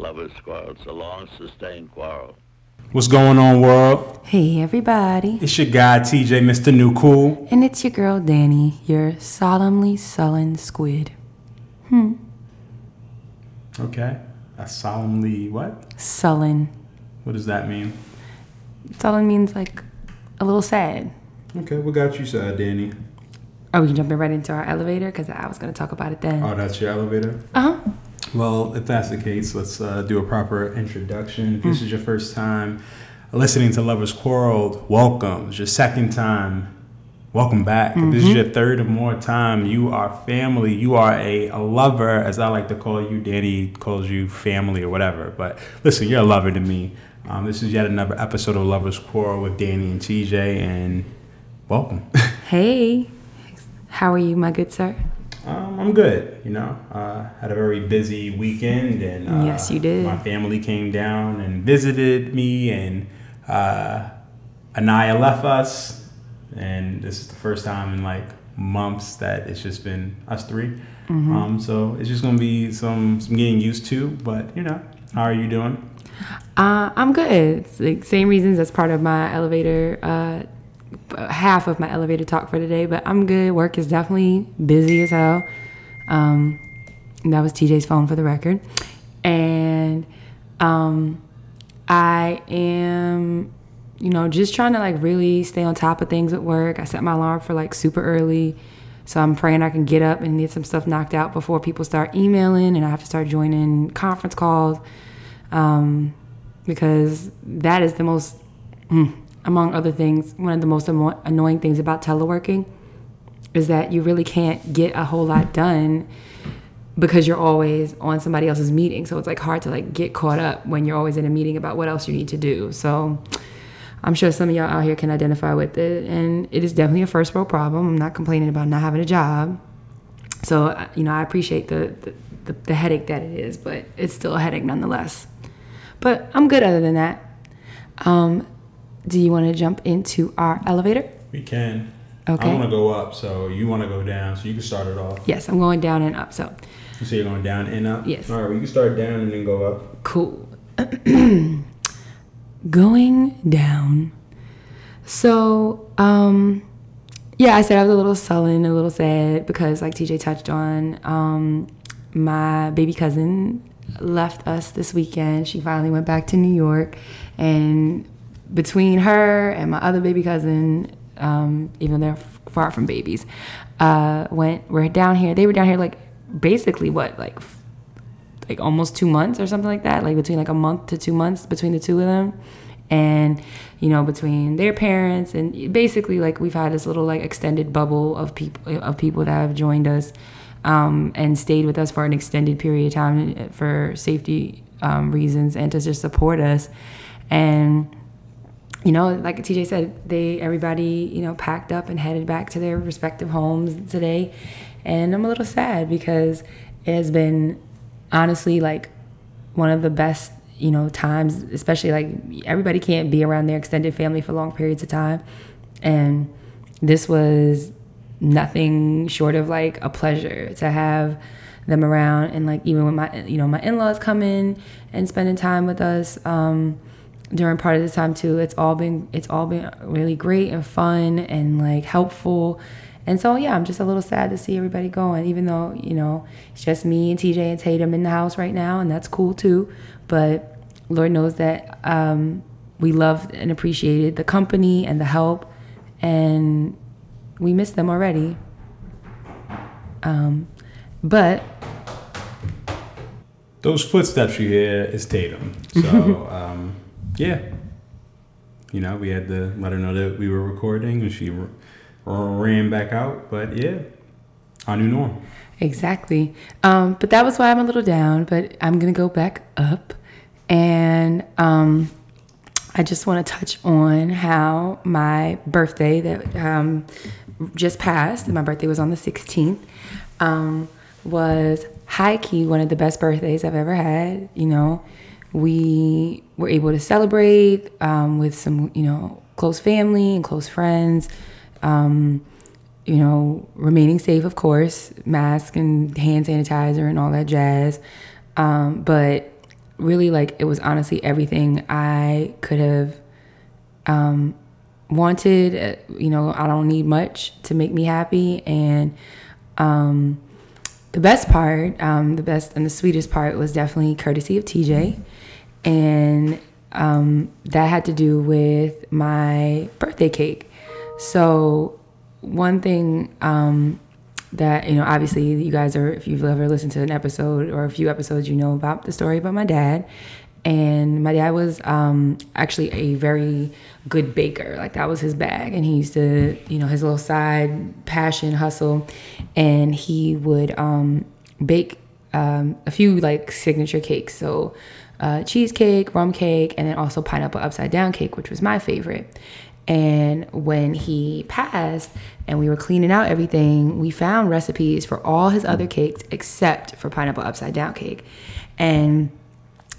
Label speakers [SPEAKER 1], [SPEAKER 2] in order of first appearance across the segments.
[SPEAKER 1] lovers' quarrel. It's a long, sustained quarrel.
[SPEAKER 2] What's going on, world?
[SPEAKER 3] Hey, everybody.
[SPEAKER 2] It's your guy, TJ, Mr. New Cool.
[SPEAKER 3] And it's your girl, Danny, your solemnly sullen squid. Hmm.
[SPEAKER 2] Okay. A solemnly what?
[SPEAKER 3] Sullen.
[SPEAKER 2] What does that mean?
[SPEAKER 3] Sullen means like a little sad.
[SPEAKER 2] Okay, what got you sad, Danny?
[SPEAKER 3] Are we jumping right into our elevator? Because I was going to talk about it then.
[SPEAKER 2] Oh, that's your elevator?
[SPEAKER 3] Uh huh.
[SPEAKER 2] Well, if that's the case, let's uh, do a proper introduction. If this is your first time listening to Lovers Quarreled, welcome. It's your second time. Welcome back. If this is your third or more time, you are family. You are a, a lover, as I like to call you. Danny calls you family or whatever. But listen, you're a lover to me. Um, this is yet another episode of Lovers Quarrel with Danny and TJ, and welcome.
[SPEAKER 3] Hey, how are you, my good sir?
[SPEAKER 2] Um, I'm good. You know, uh, had a very busy weekend, and uh,
[SPEAKER 3] Yes, you did.
[SPEAKER 2] My family came down and visited me, and uh, Anaya left us, and this is the first time in like months that it's just been us 3
[SPEAKER 3] Mm-hmm.
[SPEAKER 2] Um, so it's just gonna be some some getting used to, but you know, how are you doing?
[SPEAKER 3] Uh, I'm good. It's like same reasons as part of my elevator, uh, half of my elevator talk for today, but I'm good. Work is definitely busy as hell. Um, that was TJ's phone for the record. And um, I am, you know, just trying to like really stay on top of things at work. I set my alarm for like super early. So I'm praying I can get up and get some stuff knocked out before people start emailing and I have to start joining conference calls um, because that is the most, mm, among other things, one of the most amo- annoying things about teleworking is that you really can't get a whole lot done because you're always on somebody else's meeting. So it's like hard to like get caught up when you're always in a meeting about what else you need to do. So I'm sure some of y'all out here can identify with it, and it is definitely a first world problem. I'm not complaining about not having a job. So uh, you know, I appreciate the the, the, the headache that it is, but it's still a headache nonetheless. But I'm good other than that. Um, do you want to jump into our elevator?
[SPEAKER 2] We can.
[SPEAKER 3] Okay.
[SPEAKER 2] I want to go up, so you want to go down, so you can start it off.
[SPEAKER 3] Yes, I'm going down and up. So
[SPEAKER 2] You say you're going down and up.
[SPEAKER 3] Yes.
[SPEAKER 2] All right, well, you can start down and then go up.
[SPEAKER 3] cool. going down. So, um, yeah, I said I was a little sullen, a little sad because, like TJ touched on, um, my baby cousin left us this weekend. She finally went back to New York, and between her and my other baby cousin, um, even though they're far from babies, uh, went we're down here. They were down here like basically what like like almost two months or something like that, like between like a month to two months between the two of them. And, you know, between their parents and basically like we've had this little like extended bubble of people of people that have joined us um, and stayed with us for an extended period of time for safety um, reasons and to just support us. And you know, like TJ said, they everybody you know packed up and headed back to their respective homes today, and I'm a little sad because it has been honestly like one of the best you know times, especially like everybody can't be around their extended family for long periods of time, and this was nothing short of like a pleasure to have them around and like even when my you know my in-laws come in and spending time with us um during part of the time too it's all been it's all been really great and fun and like helpful. And so yeah i'm just a little sad to see everybody going even though you know it's just me and tj and tatum in the house right now and that's cool too. But lord knows that um we loved and appreciated the company and the help and we miss them already. Um but
[SPEAKER 2] Those footsteps you hear is Tatum. So, um, yeah. You know, we had to let her know that we were recording and she r- ran back out. But yeah, our new norm.
[SPEAKER 3] Exactly. Um, but that was why I'm a little down, but I'm going to go back up. And um, I just want to touch on how my birthday that um, just passed, my birthday was on the 16th, um, was high key one of the best birthdays I've ever had. You know, we were able to celebrate um, with some, you know, close family and close friends. Um, you know, remaining safe, of course, mask and hand sanitizer and all that jazz. Um, but really like it was honestly everything I could have um, wanted. Uh, You know, I don't need much to make me happy, and um, the best part, um, the best and the sweetest part was definitely courtesy of TJ, and um, that had to do with my birthday cake. So one thing um, that you know, obviously, you guys are if you've ever listened to an episode or a few episodes, you know about the story about my dad. And my dad was um, actually a very good baker. Like that was his bag, and he used to, you know, his little side passion hustle, and he would um, bake um, a few like signature cakes. So uh, cheesecake, rum cake, and then also pineapple upside down cake, which was my favorite. And when he passed and we were cleaning out everything, we found recipes for all his other cakes except for pineapple upside down cake. And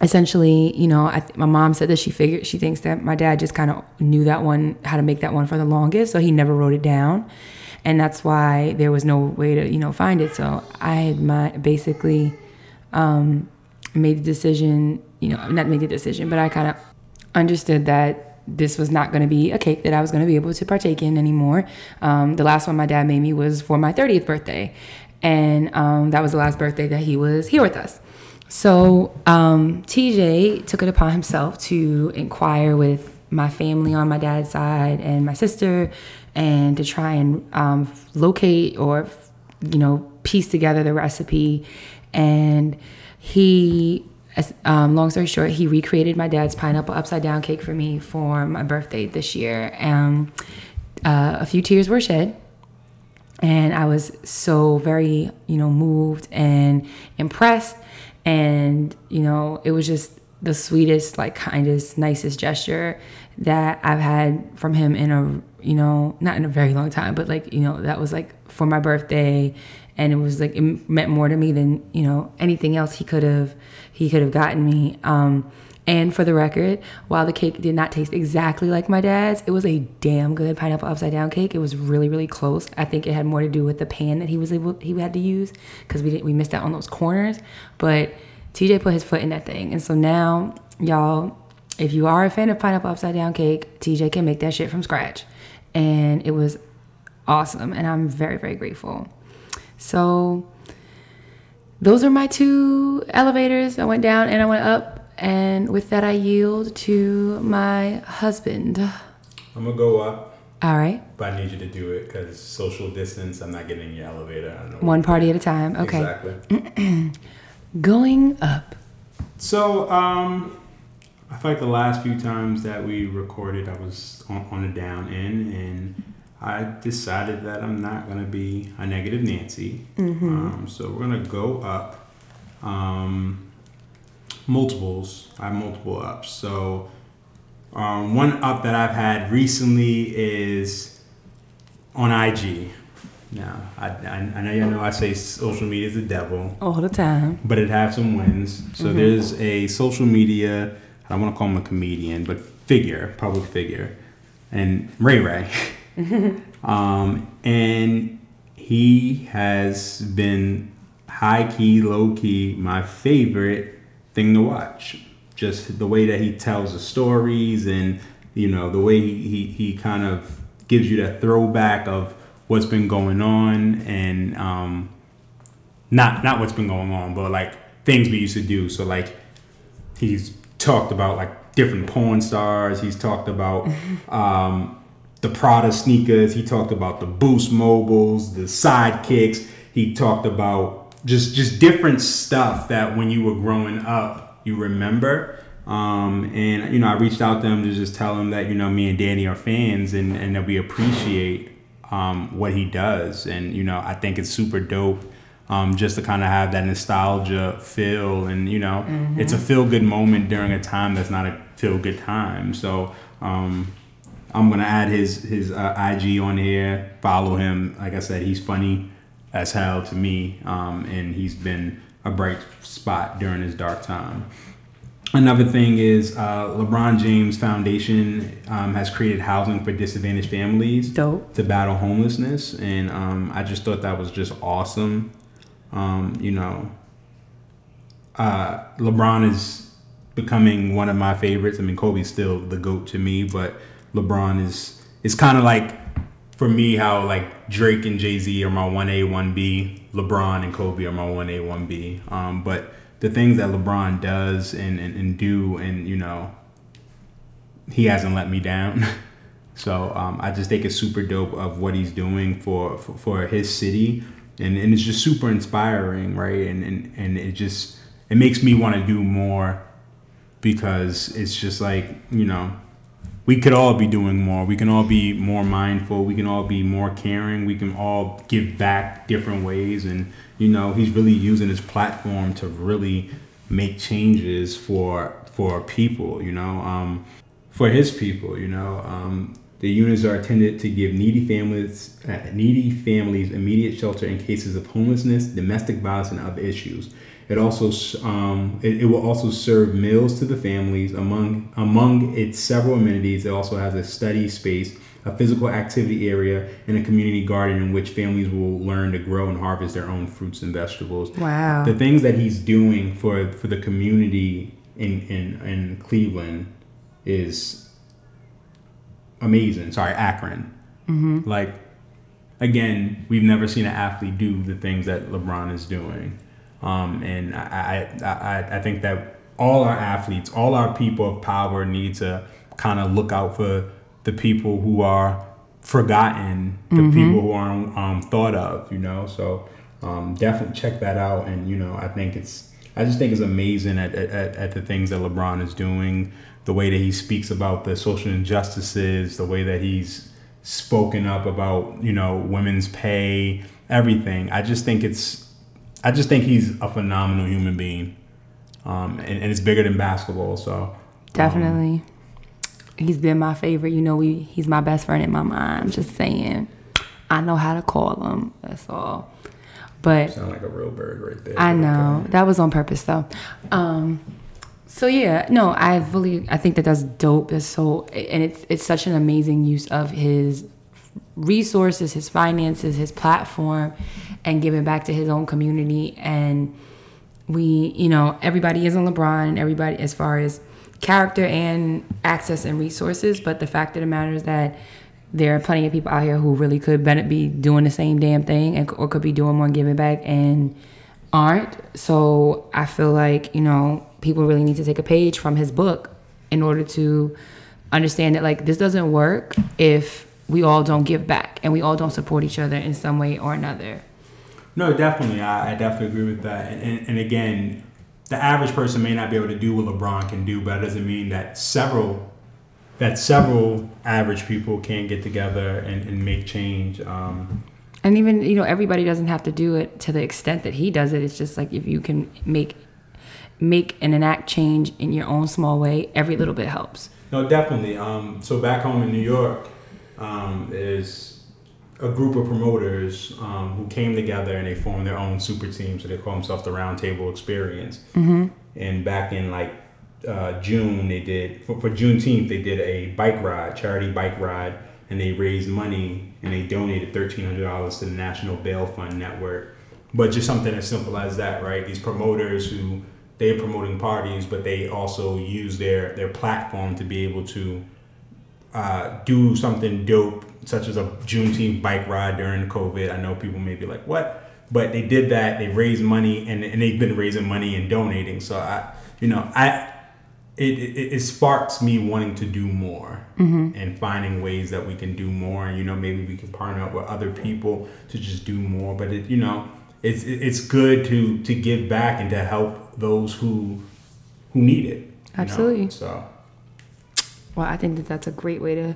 [SPEAKER 3] essentially, you know, th- my mom said that she figured she thinks that my dad just kind of knew that one how to make that one for the longest, so he never wrote it down, and that's why there was no way to you know find it. So I had my basically um, made the decision, you know, not made the decision, but I kind of understood that this was not going to be a cake that I was going to be able to partake in anymore. Um, the last one my dad made me was for my 30th birthday, and um, that was the last birthday that he was here with us. So um, TJ took it upon himself to inquire with my family on my dad's side and my sister, and to try and um, locate or you know piece together the recipe. And he, um, long story short, he recreated my dad's pineapple upside down cake for me for my birthday this year. And uh, a few tears were shed and I was so very, you know, moved and impressed. And, you know, it was just the sweetest, like, kindest, nicest gesture that I've had from him in a, you know, not in a very long time, but like, you know, that was like for my birthday. And it was like, it meant more to me than, you know, anything else he could have, he could have gotten me. Um, and for the record, while the cake did not taste exactly like my dad's, it was a damn good pineapple upside down cake. It was really, really close. I think it had more to do with the pan that he was able he had to use because we didn't we missed out on those corners. But TJ put his foot in that thing, and so now y'all, if you are a fan of pineapple upside down cake, TJ can make that shit from scratch, and it was awesome, and I'm very, very grateful. So those are my two elevators. I went down and I went up. And with that, I yield to my husband.
[SPEAKER 2] I'm gonna go up,
[SPEAKER 3] All right.
[SPEAKER 2] but I need you to do it because social distance. I'm not getting in your elevator. I don't know.
[SPEAKER 3] One party at a time. Okay.
[SPEAKER 2] Exactly.
[SPEAKER 3] Going up.
[SPEAKER 2] So, um, I feel like the last few times that we recorded, I was on, on the down end, and I decided that I'm not gonna be a negative Nancy. Um, so we're gonna go up. Um, multiples. I have multiple ups. So, um, one up that I've had recently is on IG. Now, I, I, I know you know I say social media is the devil
[SPEAKER 3] All the time.
[SPEAKER 2] but it have some wins. So there's a social media, I don't want to call him a comedian, but figure, public figure, and Ray Ray. um, and he has been high key, low key, my favorite thing to watch. Just the way that he tells the stories and, you know, the way he, he, he kind of gives you that throwback of what's been going on and, um, not not what's been going on, but like things we used to do. So like he's talked about like different porn stars. He's talked about um, the Prada sneakers. He talked about the Boost mobiles, the sidekicks. He talked about just just different stuff that when you were growing up you remember. Um, and you know I reached out to him to just tell him that you know me and Danny are fans and and that we appreciate um, what he does. And you know I think it's super dope um, just to kind of have that nostalgia feel. And, you know, it's a feel good moment during a time that's not a feel good time. So um, I'm going to add his, his uh, IG on here, follow him. Like I said, he's funny as hell to me. Um, and he's been a bright spot during his dark time. Another thing is uh, LeBron James Foundation um, has created housing for disadvantaged families
[SPEAKER 3] Dope.
[SPEAKER 2] to battle homelessness, and um, I just thought that was just awesome. Um, you know, uh, LeBron is becoming one of my favorites. I mean, Kobe's still the goat to me, but LeBron is is kind of like for me how like Drake and Jay Z are my one A, one B. LeBron and Kobe are my one A, one B. Um, but the things that LeBron does and, and, and do, and you know, he hasn't let me down. so um, I just think it's super dope of what he's doing for for, for his city, and, and it's just super inspiring, right? And and, and it just it makes me want to do more because it's just like you know we could all be doing more. We can all be more mindful. We can all be more caring. We can all give back different ways. And, you know, he's really using his platform to really make changes for for people, you know, um, for his people, you know. Um, the units are intended to give needy families uh, needy families immediate shelter in cases of homelessness, domestic violence, and other issues. It also um, it, it, will also serve meals to the families. Among among its several amenities, it also has a study space, a physical activity area, and a community garden in which families will learn to grow and harvest their own fruits and vegetables.
[SPEAKER 3] Wow!
[SPEAKER 2] The things that he's doing for for the community in in, in Cleveland is amazing. Sorry, Akron. Mm-hmm. Like again, we've never seen an athlete do the things that LeBron is doing. Um, and I, I, I, I think that all our athletes, all our people of power need to kind of look out for the people who are forgotten, the mm-hmm. people who aren't um, thought of, you know? So um, definitely check that out. And, you know, I think it's, I just think it's amazing at, at, at the things that LeBron is doing, the way that he speaks about the social injustices, the way that he's spoken up about, you know, women's pay, everything. I just think it's, I just think he's a phenomenal human being, um, and, and, it's bigger than basketball. So um,
[SPEAKER 3] definitely, he's been my favorite. You know, we he's my best friend in my mind. I'm just saying, I know how to call him. That's all. But
[SPEAKER 2] sound like a real bird right there.
[SPEAKER 3] I know that was on purpose though. Um, so yeah, no, I fully I think that that's dope. It's so and it's it's such an amazing use of his resources, his finances, his platform, and giving back to his own community. And we, you know, everybody isn't LeBron, and everybody as far as character and access and resources. But the fact of the matter is that there are plenty of people out here who really could be doing the same damn thing and, or could be doing more giving back and aren't. So I feel like, you know, people really need to take a page from his book in order to understand that like this doesn't work if we all don't give back and we all don't support each other in some way or another.
[SPEAKER 2] No, definitely. I, I definitely agree with that. And, and, and, again, the average person may not be able to do what LeBron can do, but that doesn't mean that several that several average people can get together and, and make change. Um,
[SPEAKER 3] and even you know everybody doesn't have to do it to the extent that he does it. It's just like if you can make make and enact change in your own small way, every little bit helps.
[SPEAKER 2] No, definitely. Um, so back home in New York, um, is a group of promoters um, who came together and they formed their own super team. So they call themselves the Roundtable Experience.
[SPEAKER 3] Mm-hmm.
[SPEAKER 2] And back in like uh, June, they did for, for Juneteenth they did a bike ride, charity bike ride, and they raised money and they donated thirteen hundred dollars to the National Bail Fund Network. But just something as simple as that, right? These promoters who they're promoting parties, but they also use their their platform to be able to uh, do something dope, such as a Juneteenth bike ride during COVID. I know people may be like, "What?" But they did that. They raised money, and, and they've been raising money and donating. So I, you know, I it, it, it, sparks me wanting to do more
[SPEAKER 3] mm-hmm.
[SPEAKER 2] and finding ways that we can do more and you know maybe we can partner up with other people to just do more but it you know it's it's good to to give back and to help those who who need it
[SPEAKER 3] absolutely
[SPEAKER 2] know? so
[SPEAKER 3] well, I think that that's a great way to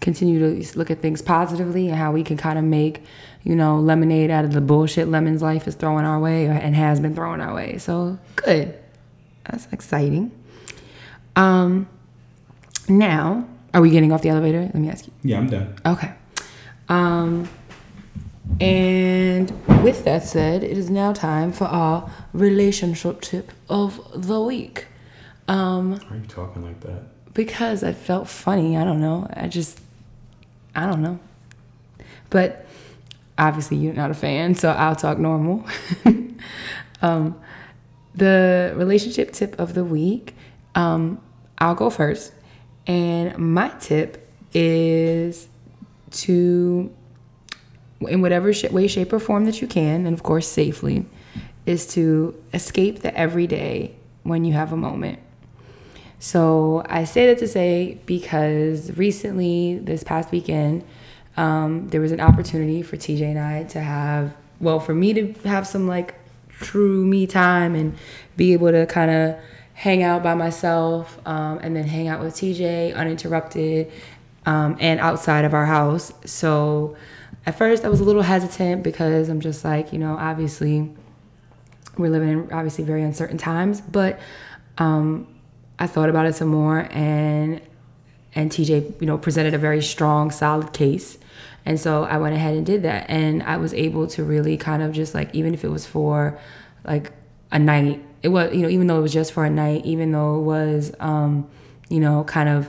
[SPEAKER 3] continue to look at things positively and how we can kind of make, you know, lemonade out of the bullshit lemons life is throwing our way or, and has been throwing our way. So good. That's exciting. Um, now, are we getting off the elevator? Let me ask you.
[SPEAKER 2] Yeah, I'm done.
[SPEAKER 3] Okay. Um, and with that said, it is now time for our relationship tip of the week. Um,
[SPEAKER 2] Why are you talking like that?
[SPEAKER 3] Because I felt funny. I don't know. I just, I don't know. But obviously, you're not a fan, so I'll talk normal. um, the relationship tip of the week Um, I'll go first. And my tip is to, in whatever sh- way, shape, or form that you can, and of course safely, is to escape the everyday when you have a moment. So I say that to say because recently, this past weekend, um, there was an opportunity for TJ and I to have, well, for me to have some like true me time and be able to kind of hang out by myself um, and then hang out with TJ uninterrupted um, and outside of our house. So at first I was a little hesitant because I'm just like, you know, obviously we're living in obviously very uncertain times, but um, I thought about it some more and and TJ, you know, presented a very strong, solid case. And so I went ahead and did that. And I was able to really kind of just like, even if it was for like a night, it was, you know, even though it was just for a night, even though it was, um, you know, kind of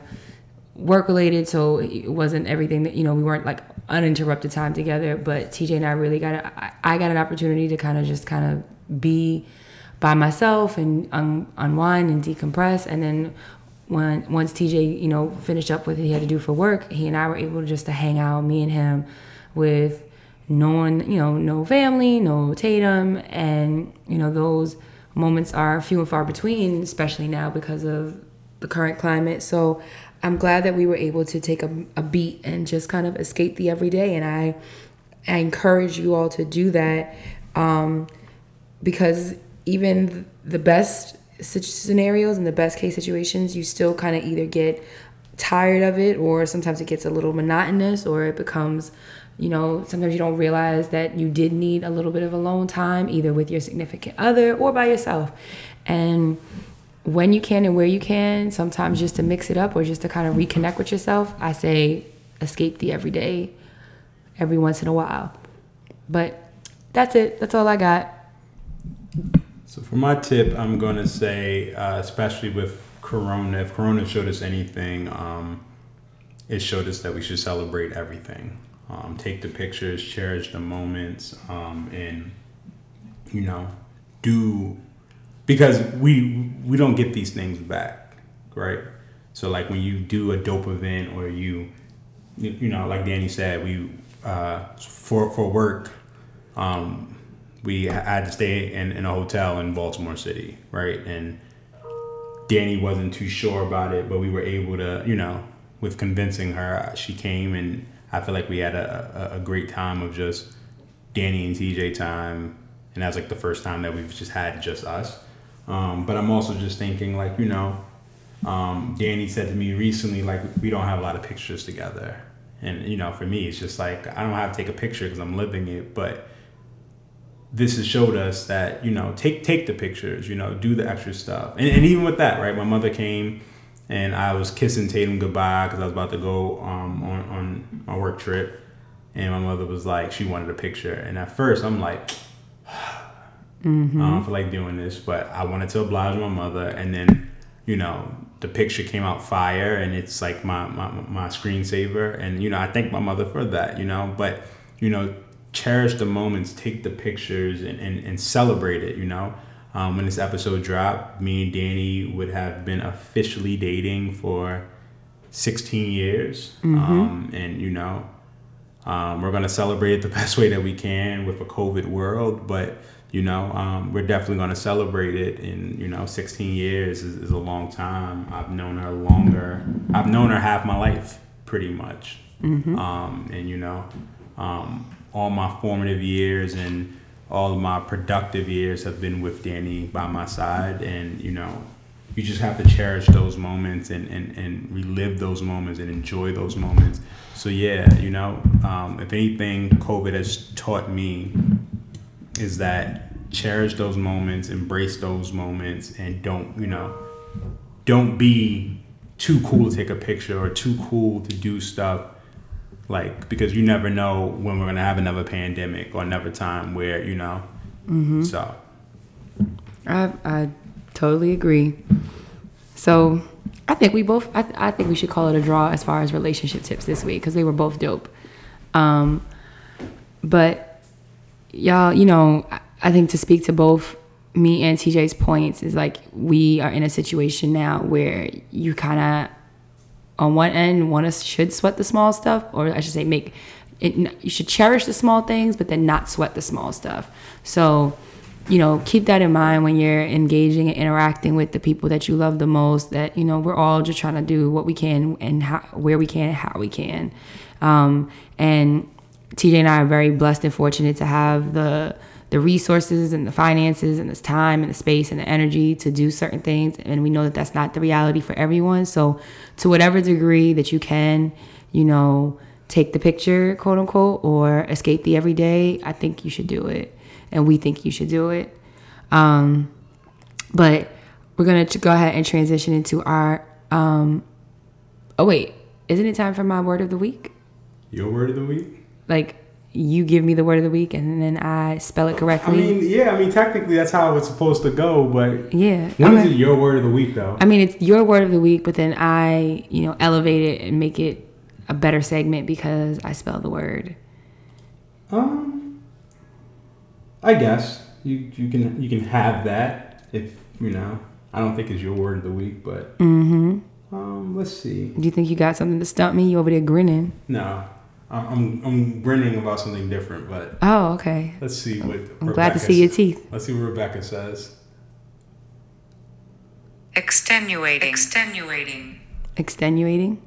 [SPEAKER 3] work related. So it wasn't everything that, you know, we weren't like uninterrupted time together. But TJ and I really got, a, I got an opportunity to kind of just kind of be by myself and un- unwind and decompress. And then when once TJ, you know, finished up with what he had to do for work, he and I were able just to hang out, me and him, with no one, you know, no family, no Tatum, and you know those moments are few and far between, especially now because of the current climate. So I'm glad that we were able to take a, a beat and just kind of escape the everyday, and I, I encourage you all to do that, um, because even the best scenarios and the best case situations, you still kind of either get tired of it or sometimes it gets a little monotonous or it becomes, you know, sometimes you don't realize that you did need a little bit of alone time either with your significant other or by yourself. And when you can and where you can, sometimes just to mix it up or just to kind of reconnect with yourself, I say escape the everyday every once in a while. But that's it. That's all I got.
[SPEAKER 2] So for my tip, I'm going to say, uh, especially with Corona, if Corona showed us anything, um, it showed us that we should celebrate everything. Um, take the pictures, cherish the moments, um, and you know, do because we we don't get these things back, right? So like when you do a dope event or you, you, know, like Danny said, we uh, for for work. Um, we had to stay in, in a hotel in Baltimore City, right? And Danny wasn't too sure about it, but we were able to, you know, with convincing her, she came and I feel like we had a, a, a great time of just Danny and TJ time. And that was like the first time that we've just had just us. Um, but I'm also just thinking, like, you know, um, Danny said to me recently, like, we don't have a lot of pictures together. And, you know, for me, it's just like, I don't have to take a picture because I'm living it, but this has showed us that you know take take the pictures you know do the extra stuff. And, and even with that right my mother came and i was kissing tatum goodbye because i was about to go um, on, on my work trip. And my mother was like she wanted a picture. And at first i'm like mm-hmm. i don't feel like doing this but i wanted to oblige my mother. And then you know the picture came out fire and it's like my, my my screensaver. And you know i thank my mother for that you know but you know cherish the moments, take the pictures, and, and, and celebrate it, you know? Um, when this episode dropped, me and Danny would have been officially dating for 16 years. Mm-hmm. Um, and, you know, um, we're going to celebrate it the best way that we can with a COVID world, but, you know, um, we're definitely going to celebrate it. And, you know, 16 years is, is, a long time. I've known her longer. I've known her half my life, pretty much. Mm-hmm. Um, and, you know, um, all my formative years and all of my productive years have been with Danny by my side. And, you know, you just have to cherish those moments and, and, and relive those moments and enjoy those moments. So, yeah, you know, um, if anything, COVID has taught me is that cherish those moments, embrace those moments, and don't, you know, don't be too cool to take a picture or too cool to do stuff like because you never know when we're gonna have another pandemic or another time where you know? Mm-hmm. so.
[SPEAKER 3] I, I totally agree. So i think we both I, I think we should call it a draw as far as relationship tips this week because they were both dope. Um but y'all you know I, I think to speak to both me and TJ's points is like we are in a situation now where you kind of on one end one should sweat the small stuff or I should say make it you should cherish the small things but then not sweat the small stuff. So, you know, keep that in mind when you're engaging and interacting with the people that you love the most that, you know, we're all just trying to do what we can and how, where we can how we can. Um, and TJ and I are very blessed and fortunate to have the the resources and the finances and the time and the space and the energy to do certain things. And we know that that's not the reality for everyone. So to whatever degree that you can you know take the picture quote unquote or escape the everyday i think you should do it. And we think you should do it. Um, but we're gonna go ahead and transition into our um, oh wait. Isn't it time for my word of the week?
[SPEAKER 2] Your word of the week?
[SPEAKER 3] like you give me the word of the week and then I spell it correctly.
[SPEAKER 2] I mean, yeah, I mean, technically that's how it's supposed to go, but
[SPEAKER 3] yeah.
[SPEAKER 2] when is
[SPEAKER 3] okay.
[SPEAKER 2] it your word of the week, though?
[SPEAKER 3] I mean, it's your word of the week, but then I, you know, elevate it and make it a better segment because I spell the word.
[SPEAKER 2] Um, I guess you you can you can have that if you know. I don't think it's your word of the week, but
[SPEAKER 3] Mm-hmm.
[SPEAKER 2] um, let's see.
[SPEAKER 3] Do you think you got something to stump me? You over there grinning?
[SPEAKER 2] No, I'm I'm, I'm grinning about something different, but
[SPEAKER 3] Oh, okay.
[SPEAKER 2] let's see what.
[SPEAKER 3] I'm glad to see your teeth.
[SPEAKER 2] Let's see what Rebecca says.
[SPEAKER 4] Extenuating. Extenuating.
[SPEAKER 3] Extenuating.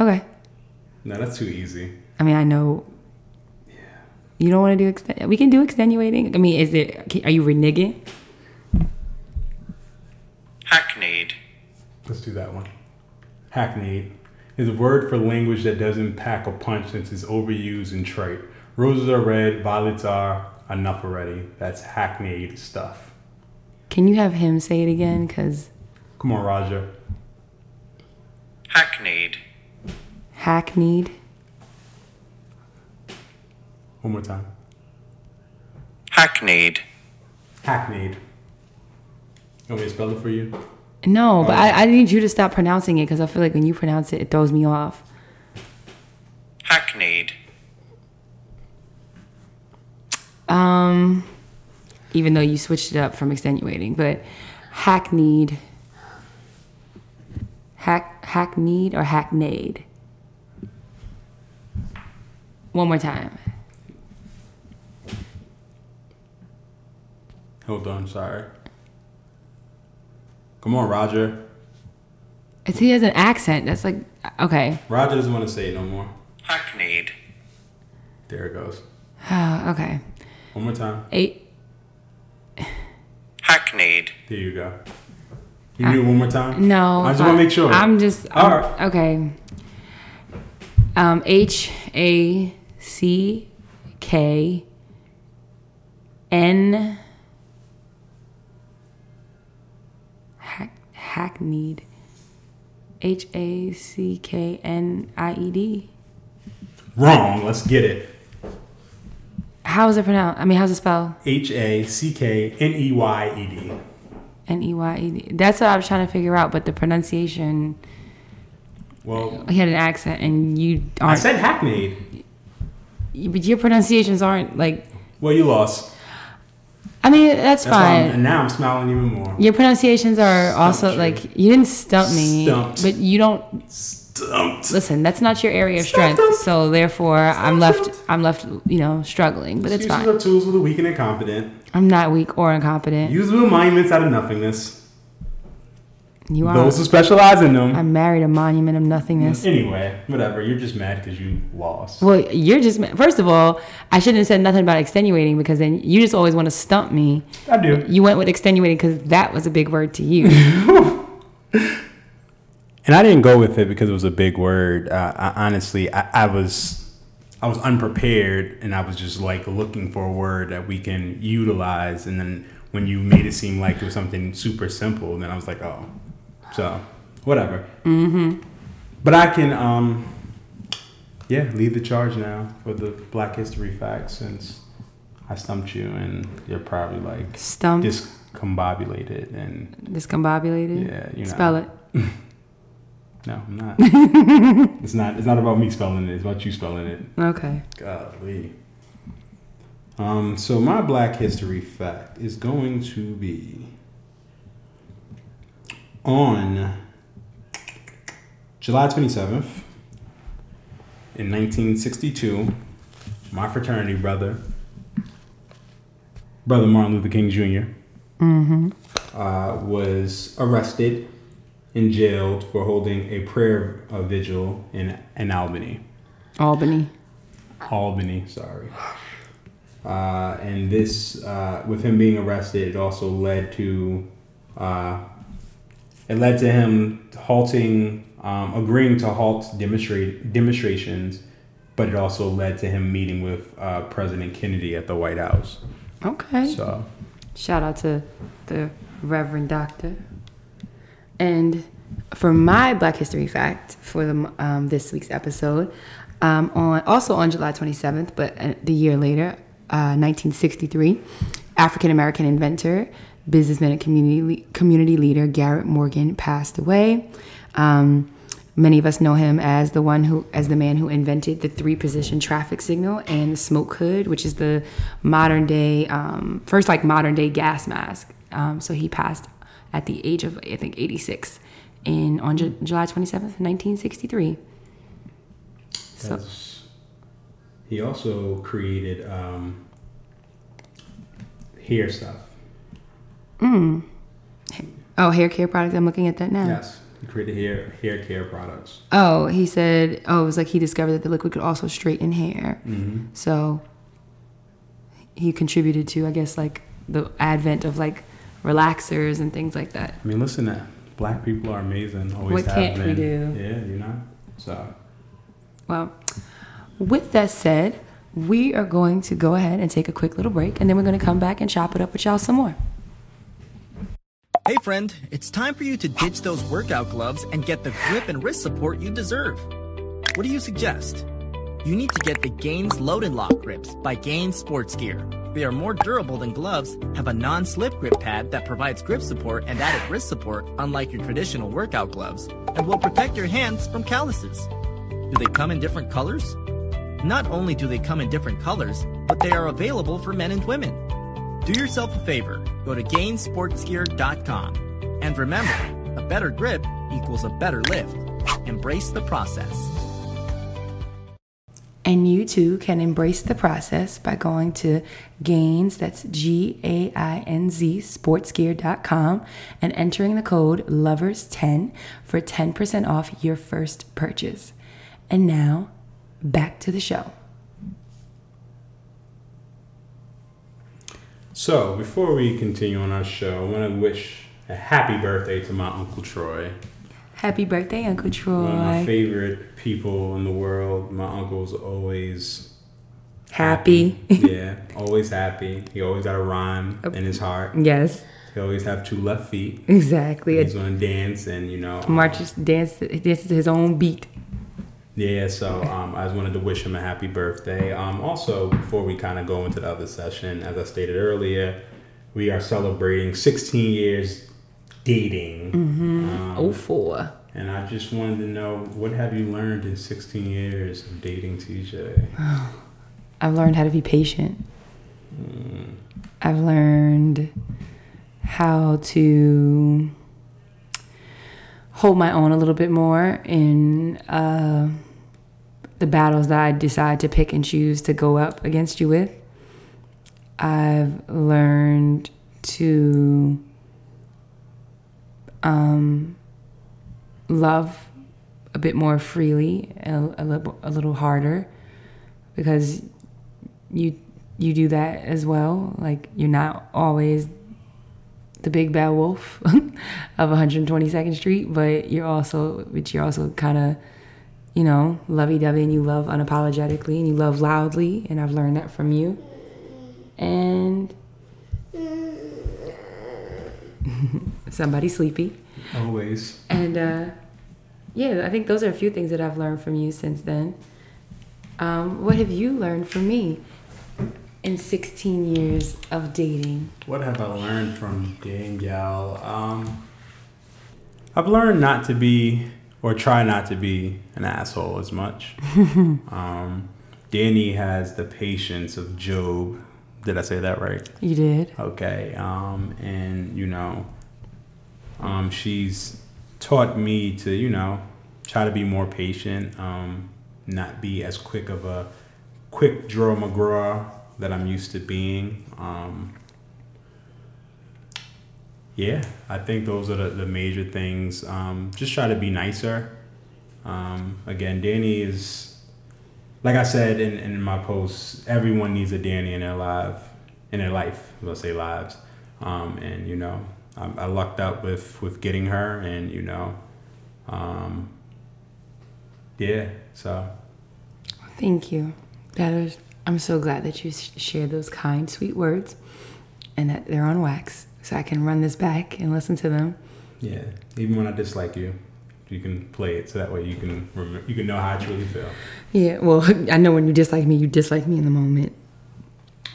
[SPEAKER 3] Okay.
[SPEAKER 2] No, that's too easy.
[SPEAKER 3] I mean, I know. Yeah. You don't want to do exten- We can do extenuating. I mean, is it? Are you reneging?
[SPEAKER 1] Hackneyed.
[SPEAKER 2] Let's do that one. Hackneyed is a word for language that doesn't pack a punch since it's overused and trite. Roses are red, violets are enough already. That's hackneyed stuff.
[SPEAKER 3] Can you have him say it again? Cause
[SPEAKER 2] Come on, Raja.
[SPEAKER 1] Hackneyed.
[SPEAKER 3] hackneyed.
[SPEAKER 2] One more time.
[SPEAKER 1] Hackneyed.
[SPEAKER 2] Hackneyed. You want me to spell it for you?
[SPEAKER 3] No, but
[SPEAKER 2] Oh.
[SPEAKER 3] I, I need you to stop pronouncing it because I feel like when you pronounce it, it throws me off.
[SPEAKER 1] Hackneyed.
[SPEAKER 3] Um, even though you switched it up from extenuating, but hackneyed, hack hackneyed or hackneyed. One more time.
[SPEAKER 2] Hold on, sorry. Come on, Roger.
[SPEAKER 3] It's, he has an accent. That's like okay.
[SPEAKER 2] Roger doesn't want to say it no more.
[SPEAKER 1] Hackneyed.
[SPEAKER 2] There it goes.
[SPEAKER 3] Oh, okay.
[SPEAKER 2] One more time.
[SPEAKER 3] Eight.
[SPEAKER 1] Hackneyed.
[SPEAKER 2] There you go. You need it one more time?
[SPEAKER 3] No.
[SPEAKER 2] I just want to make sure.
[SPEAKER 3] I'm just.
[SPEAKER 2] All
[SPEAKER 3] I'm-
[SPEAKER 2] right.
[SPEAKER 3] Okay. Um, H A C K N hack, hackneyed. H A C K N I E D.
[SPEAKER 2] Wrong. Let's get it.
[SPEAKER 3] How is it pronounced? I mean, how's it spelled?
[SPEAKER 2] H A C K N E Y E D.
[SPEAKER 3] N E Y E D. That's what I was trying to figure out, but the pronunciation.
[SPEAKER 2] Well,
[SPEAKER 3] He had an accent, and you
[SPEAKER 2] I said hackneyed.
[SPEAKER 3] but your pronunciations aren't like.
[SPEAKER 2] Well, you lost.
[SPEAKER 3] I mean, that's,
[SPEAKER 2] That's
[SPEAKER 3] fine.
[SPEAKER 2] and now I'm smiling even more.
[SPEAKER 3] Your pronunciations are also
[SPEAKER 2] you.
[SPEAKER 3] like you didn't stump me,
[SPEAKER 2] Stumped.
[SPEAKER 3] but you don't
[SPEAKER 2] Stumped.
[SPEAKER 3] listen. That's not your area of strength,
[SPEAKER 2] Stumped.
[SPEAKER 3] so therefore I'm left. I'm left, you know, struggling. But it's
[SPEAKER 2] Excuses
[SPEAKER 3] fine.
[SPEAKER 2] are tools for the weak and incompetent.
[SPEAKER 3] I'm not weak or incompetent.
[SPEAKER 2] Use little monuments out of nothingness.
[SPEAKER 3] You are.
[SPEAKER 2] Those who specialize in them.
[SPEAKER 3] I married a monument of nothingness.
[SPEAKER 2] Anyway, whatever. You're just mad because you lost.
[SPEAKER 3] Well, you're just mad. first of all, I shouldn't have said nothing about extenuating because then you just always want to stump me.
[SPEAKER 2] I do.
[SPEAKER 3] You went with extenuating because that was a big word to you.
[SPEAKER 2] And I didn't go with it because it was a big word. Uh, I, honestly, I, I was I was unprepared, and I was just like looking for a word that we can utilize. And then when you made it seem like it was something super simple, then I was like, oh, so whatever. Mm-hmm. But I can, um, yeah, lead the charge now for the Black History facts since I stumped you, and you're probably like
[SPEAKER 3] Stumped,
[SPEAKER 2] discombobulated and
[SPEAKER 3] discombobulated.
[SPEAKER 2] yeah, you know.
[SPEAKER 3] Spell it.
[SPEAKER 2] No, I'm not. it's not. It's not about me spelling it. It's about you spelling it.
[SPEAKER 3] Okay.
[SPEAKER 2] Golly. Um, so my Black History fact is going to be on July 27th in 1962. My fraternity brother, brother Martin Luther King junior uh, was arrested and jailed for holding a prayer uh, vigil in, in Albany.
[SPEAKER 3] Albany.
[SPEAKER 2] Albany, sorry. Uh, and this, uh, with him being arrested, it also led to, uh, it led to him halting, um, agreeing to halt demonstrate demonstrations, but it also led to him meeting with uh, President Kennedy at the White House.
[SPEAKER 3] Okay.
[SPEAKER 2] So,
[SPEAKER 3] Shout out to the Reverend Doctor. And for my Black History fact for the um, this week's episode, um, on also on July 27th, but uh, the year later, uh, 1963, African American inventor, businessman, and community community leader Garrett Morgan passed away. Um, many of us know him as the one who, as the man who invented the three position traffic signal and the smoke hood, which is the modern day, um, first like modern day gas mask. Um, so he passed at the age of I think 86 in on Ju- July 27th, 1963. So
[SPEAKER 2] that's, he also created um, hair stuff. Mm.
[SPEAKER 3] oh, hair care products. I'm looking at that now.
[SPEAKER 2] Yes, he created hair hair care products.
[SPEAKER 3] Oh, he said, oh, it was like he discovered that the liquid could also straighten hair. Mm-hmm. So he contributed to, I guess, like the advent of like relaxers and things like that.
[SPEAKER 2] I mean, listen, that black people are amazing. Always
[SPEAKER 3] What
[SPEAKER 2] have
[SPEAKER 3] can't we do?
[SPEAKER 2] Yeah, you know. So
[SPEAKER 3] Well, with that said, we are going to go ahead and take a quick little break, and then we're going to come back and chop it up with y'all some more.
[SPEAKER 5] Hey friend, it's time for you to ditch those workout gloves and get the grip and wrist support you deserve. What do you suggest? You need to get the Gainz Load and Lock grips by Gainz Sports Gear. They are more durable than gloves, have a non-slip grip pad that provides grip support and added wrist support unlike your traditional workout gloves, and will protect your hands from calluses. Do they come in different colors? Not only do they come in different colors, but they are available for men and women. Do yourself a favor, go to gainzsportsgear.com. And remember, a better grip equals a better lift. Embrace the process.
[SPEAKER 3] And you too can embrace the process by going to Gainz, that's G A I N Z, sportsgear.com, and entering the code LOVERS10 for 10% off your first purchase. And now, back to the show.
[SPEAKER 2] So, before we continue on our show, I want to wish a happy birthday to my Uncle Troy.
[SPEAKER 3] Happy birthday, Uncle Troy.
[SPEAKER 2] One of my favorite people in the world. My uncle's always
[SPEAKER 3] Happy.
[SPEAKER 2] yeah, always happy. He always got a rhyme in his heart.
[SPEAKER 3] yes,
[SPEAKER 2] He always have two left feet.
[SPEAKER 3] exactly.
[SPEAKER 2] He's gonna dance and you know. um,
[SPEAKER 3] Marches dance dances to his own beat.
[SPEAKER 2] Yeah, so um, I just wanted to wish him a happy birthday. Um, also, before we kind of go into the other session, as I stated earlier, we are celebrating 16 years dating. Um,
[SPEAKER 3] Oh four.
[SPEAKER 2] And I just wanted to know what have you learned in 16 years of dating TJ?
[SPEAKER 3] I've learned how to be patient. I've learned how to hold my own a little bit more in uh, the battles that I decide to pick and choose to go up against you with. I've learned to um, love a bit more freely, a, a, little, a little harder, because you you do that as well. Like you're not always the big bad wolf of 122nd Street, but you're also but you're also kind of you know lovey-dovey and you love unapologetically and you love loudly, and I've learned that from you. And somebody sleepy.
[SPEAKER 2] Always.
[SPEAKER 3] And uh, yeah, I think those are a few things that I've learned from you since then. Um, what have you learned from me in 16 years of dating?
[SPEAKER 2] What have I learned from dating gal? Um, I've learned not to be, or try not to be, an asshole as much. um, Danny has the patience of Job, Did I say that right?
[SPEAKER 3] You did.
[SPEAKER 2] Okay. Um, and you know, um, she's taught me to, you know, try to be more patient, um, not be as quick of a quick draw McGraw that I'm used to being. Um, yeah, I think those are the, the major things. Um, just try to be nicer. Um, again, Danny is, like I said in, in my posts, everyone needs a Danny in their life, in their life. Let's say lives. Um, and you know, I, I lucked up with with getting her, and you know, um, yeah. So
[SPEAKER 3] Thank you. That is, I'm so glad that you shared those kind, sweet words, and that they're on wax, so I can run this back and listen to them.
[SPEAKER 2] yeah, even when I dislike you, you can play it so that way you can remember, you can know how I truly feel.
[SPEAKER 3] Yeah. Well, I know when you dislike me, you dislike me in the moment.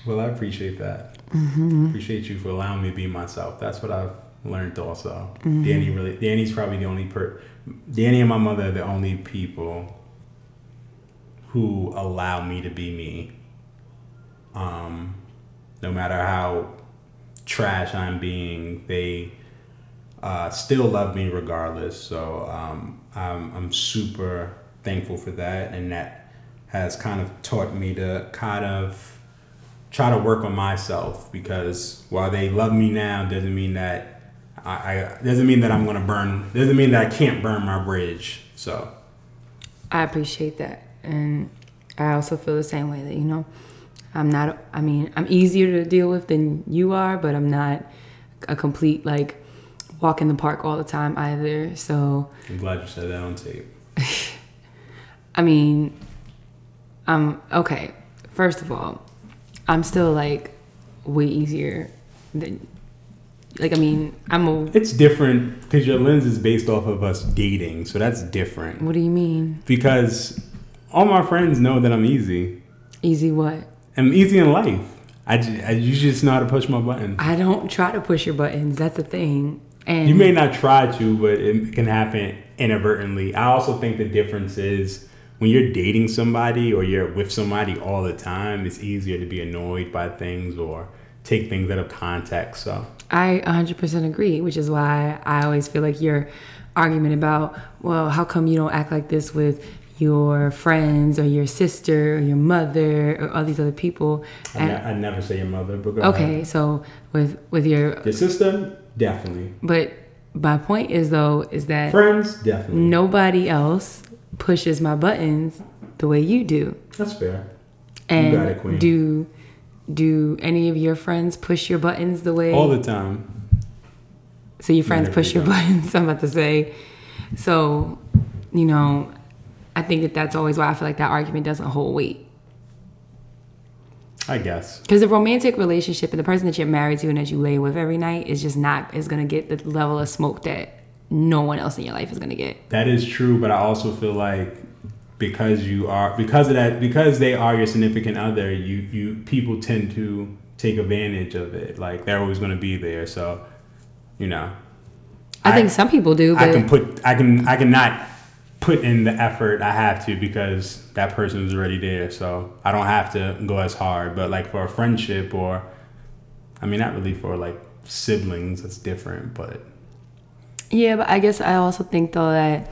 [SPEAKER 2] Well, I appreciate that. Appreciate you for allowing me to be myself. That's what I've learned also. Danny really, Danny's probably the only per, Danny and my mother are the only people who allow me to be me. Um, no matter how trash I'm being, they uh, still love me regardless. So um, I'm, I'm super thankful for that, and that has kind of taught me to kind of try to work on myself because while they love me now doesn't mean that I, I doesn't mean that I'm gonna burn doesn't mean that I can't burn my bridge. So
[SPEAKER 3] I appreciate that. And I also feel the same way that, you know, I'm not, I mean, I'm easier to deal with than you are, but I'm not a complete, like, walk in the park all the time either. So,
[SPEAKER 2] I'm glad you said that on tape.
[SPEAKER 3] I mean, um, okay. First of all, I'm still like way easier than, like, I mean, I'm a,
[SPEAKER 2] It's different because your lens is based off of us dating, so that's different.
[SPEAKER 3] what do you mean?
[SPEAKER 2] Because all my friends know that I'm easy.
[SPEAKER 3] Easy what?
[SPEAKER 2] I'm easy in life. I, ju- I you just know how to push my buttons.
[SPEAKER 3] I don't try to push your buttons. That's the thing. And
[SPEAKER 2] You may not try to, but it can happen inadvertently. I also think the difference is when you're dating somebody or you're with somebody all the time, it's easier to be annoyed by things or take things out of context. So
[SPEAKER 3] I 100% agree, which is why I always feel like your argument about, well, how come you don't act like this with your friends or your sister or your mother or all these other people?
[SPEAKER 2] I,
[SPEAKER 3] And,
[SPEAKER 2] ne- I never say your mother, but go
[SPEAKER 3] okay,
[SPEAKER 2] ahead.
[SPEAKER 3] so with with your,
[SPEAKER 2] Your sister, definitely.
[SPEAKER 3] but my point is though is that
[SPEAKER 2] Friends, definitely.
[SPEAKER 3] nobody else pushes my buttons the way you do.
[SPEAKER 2] That's fair.
[SPEAKER 3] And
[SPEAKER 2] got it, queen.
[SPEAKER 3] do do any of your friends push your buttons the way
[SPEAKER 2] All the time.
[SPEAKER 3] So your friends push your buttons. I'm about to say. So, you know, I think that that's always why I feel like that argument doesn't hold weight.
[SPEAKER 2] I guess.
[SPEAKER 3] Because the romantic relationship and the person that you're married to and that you lay with every night is just not is gonna get the level of smoke that no one else in your life is gonna get.
[SPEAKER 2] That is true, but I also feel like because you are because of that because they are your significant other, you you people tend to take advantage of it. Like they're always going to be there. So, you know,
[SPEAKER 3] I, think some people do,
[SPEAKER 2] I can put I can I cannot put in the effort I have to because that person is already there. So I don't have to go as hard. But like for a friendship or, I mean, not really for like siblings, that's different. But
[SPEAKER 3] Yeah, but I guess I also think though that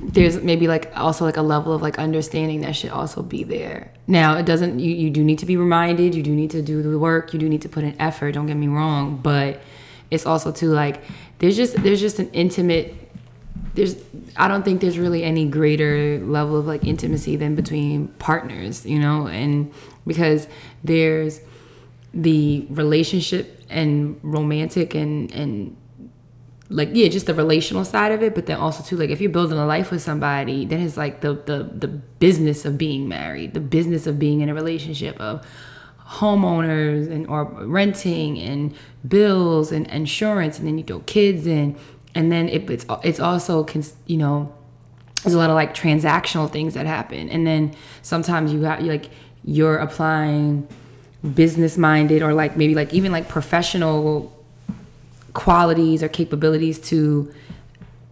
[SPEAKER 3] there's maybe like also like a level of like understanding that should also be there. Now it doesn't you, you do need to be reminded, you do need to do the work, you do need to put in effort, don't get me wrong, but it's also too like there's just there's just an intimate there's I don't think there's really any greater level of like intimacy than between partners, you know, and because there's the relationship and romantic and and like yeah just the relational side of it but then also too like if you're building a life with somebody then it's like the the the business of being married the business of being in a relationship of homeowners and or renting and bills and insurance and then you throw kids in and then it, it's it's also cons- you know there's a lot of like transactional things that happen. And then sometimes you have like you're applying business minded or like maybe like even like professional qualities or capabilities to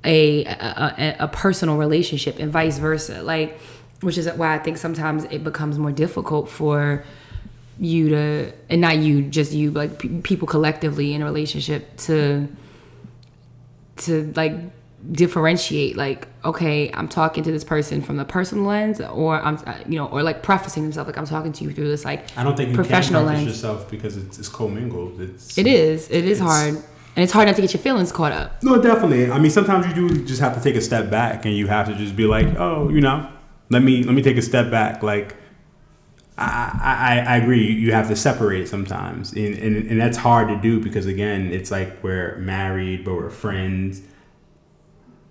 [SPEAKER 3] a, a, a, personal relationship and vice versa. Like which is why i think sometimes it becomes more difficult for you to and not you just you like pe- people collectively in a relationship to to like differentiate like okay i'm talking to this person from the personal lens or i'm uh, you know or like prefacing himself like i'm talking to you through this like
[SPEAKER 2] I don't think you
[SPEAKER 3] professional
[SPEAKER 2] can preface
[SPEAKER 3] lens
[SPEAKER 2] yourself because it's, it's commingled.
[SPEAKER 3] It is it is
[SPEAKER 2] It's-
[SPEAKER 3] hard and it's hard not to get your feelings caught up
[SPEAKER 2] No, definitely. I mean, sometimes you do just have to take a step back, and you have to just be like, oh, you know, let me let me take a step back. Like, I I, I agree. You have to separate sometimes, and, and and that's hard to do because again, it's like we're married, but we're friends,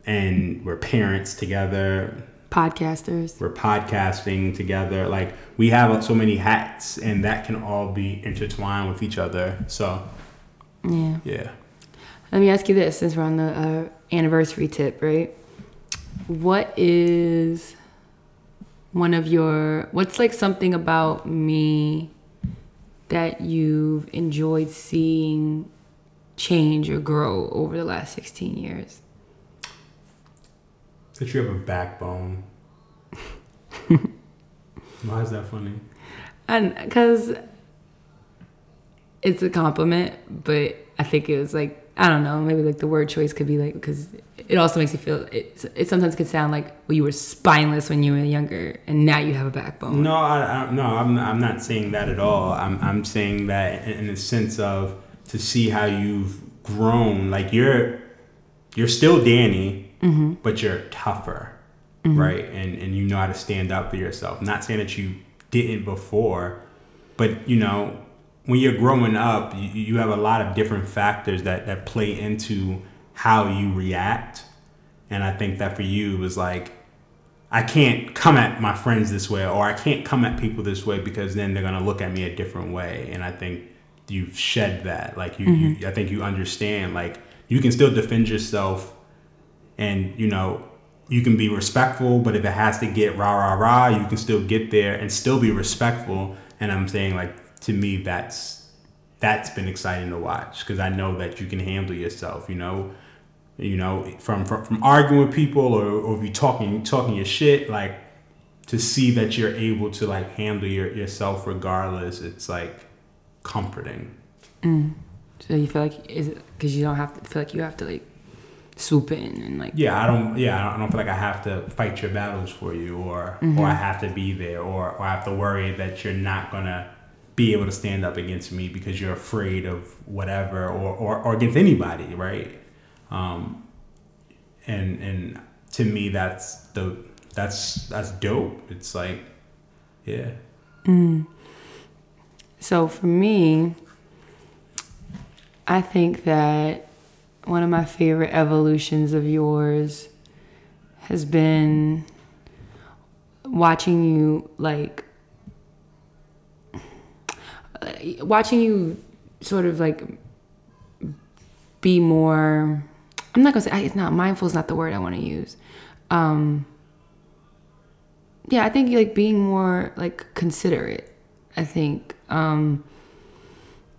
[SPEAKER 2] and we're parents together.
[SPEAKER 3] podcasters
[SPEAKER 2] We're podcasting together. Like we have so many hats, and that can all be intertwined with each other. So
[SPEAKER 3] yeah
[SPEAKER 2] yeah.
[SPEAKER 3] Let me ask you this since we're on the uh, anniversary tip, right? What is one of your, what's like something about me that you've enjoyed seeing change or grow over the last 16 years?
[SPEAKER 2] That you have a backbone. Why is that funny?
[SPEAKER 3] And because it's a compliment, but I think it was like, I don't know, maybe like the word choice could be like, because it also makes you feel, it, it sometimes could sound like, well, you were spineless when you were younger and now you have a backbone.
[SPEAKER 2] No, I, I no, I'm not, I'm not saying that at all. I'm I'm saying that in, in the sense of to see how you've grown. Like you're you're still Danny, mm-hmm. but you're tougher, mm-hmm. right? And and you know how to stand up for yourself. not saying that you didn't before, but you know when you're growing up, you, you have a lot of different factors that that play into how you react. And I think that for you it was like I can't come at my friends this way or I can't come at people this way because then they're gonna look at me a different way. And I think you've shed that. Like you, you mm-hmm. I think you understand like you can still defend yourself and you know you can be respectful, but if it has to get rah rah rah, you can still get there and still be respectful. And I'm saying like to me that's that's been exciting to watch because I know that you can handle yourself. You know, you know from from, from arguing with people or, or if you talking talking your shit like to see that you're able to like handle your, yourself regardless. It's like comforting. Mm.
[SPEAKER 3] So you feel like is it because you don't have to feel like you have to like swoop in and like
[SPEAKER 2] Yeah, I don't. Yeah, I don't, I don't feel like I have to fight your battles for you, or or mm-hmm. I have to be there, or or I have to worry that you're not gonna be able to stand up against me because you're afraid of whatever, or or, or against anybody, right? Um, and and to me, that's the that's that's dope. It's like, yeah,
[SPEAKER 3] So for me, I think that one of my favorite evolutions of yours has been watching you like watching you sort of like be more I'm not gonna say it's not mindful is not the word I want to use. Um yeah, I think like being more like considerate. I think um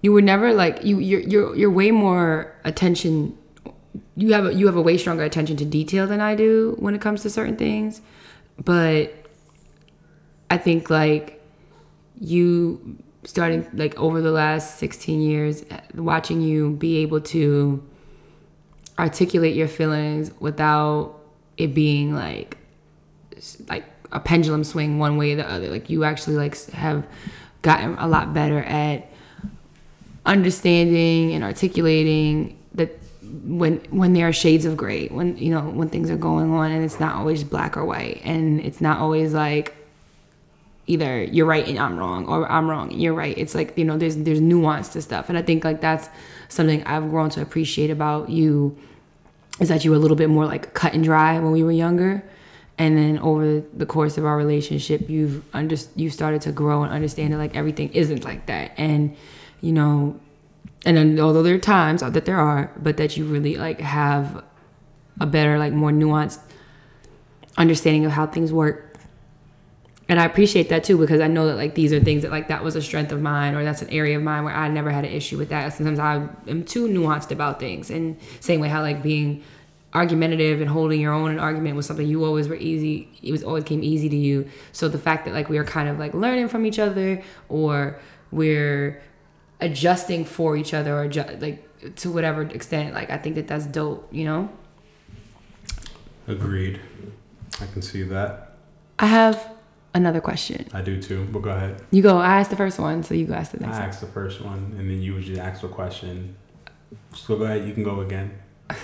[SPEAKER 3] you would never like you you're you're you're way more attention you have a, you have a way stronger attention to detail than I do when it comes to certain things. But I think like you starting like over the last 16 years uh, watching you be able to articulate your feelings without it being like like a pendulum swing one way or the other. Like you actually like have gotten a lot better at understanding and articulating that when when there are shades of gray when you know when things are going on and it's not always black or white. And it's not always like either you're right and I'm wrong or I'm wrong and you're right. It's like, you know, there's there's nuance to stuff. And I think like that's something I've grown to appreciate about you is that you were a little bit more like cut and dry when we were younger. And then over the course of our relationship, you've under you started to grow and understand that like everything isn't like that. And you know, and then although there are times that there are, but that you really like have a better, like more nuanced understanding of how things work and I appreciate that too because I know that like these are things that like that was a strength of mine or that's an area of mine where I never had an issue with that. Sometimes I am too nuanced about things, and same way how like being argumentative and holding your own in argument was something you always were easy. It was always came easy to you. So the fact that like we are kind of like learning from each other or we're adjusting for each other or adju- like to whatever extent. Like I think that that's dope. You know.
[SPEAKER 2] Agreed. I can see that.
[SPEAKER 3] I have another question.
[SPEAKER 2] I do too. But go ahead.
[SPEAKER 3] You go. I asked the first one, so you go ask the
[SPEAKER 2] I
[SPEAKER 3] next one.
[SPEAKER 2] asked the first one, and then you would just ask the question. So go ahead. You can go again.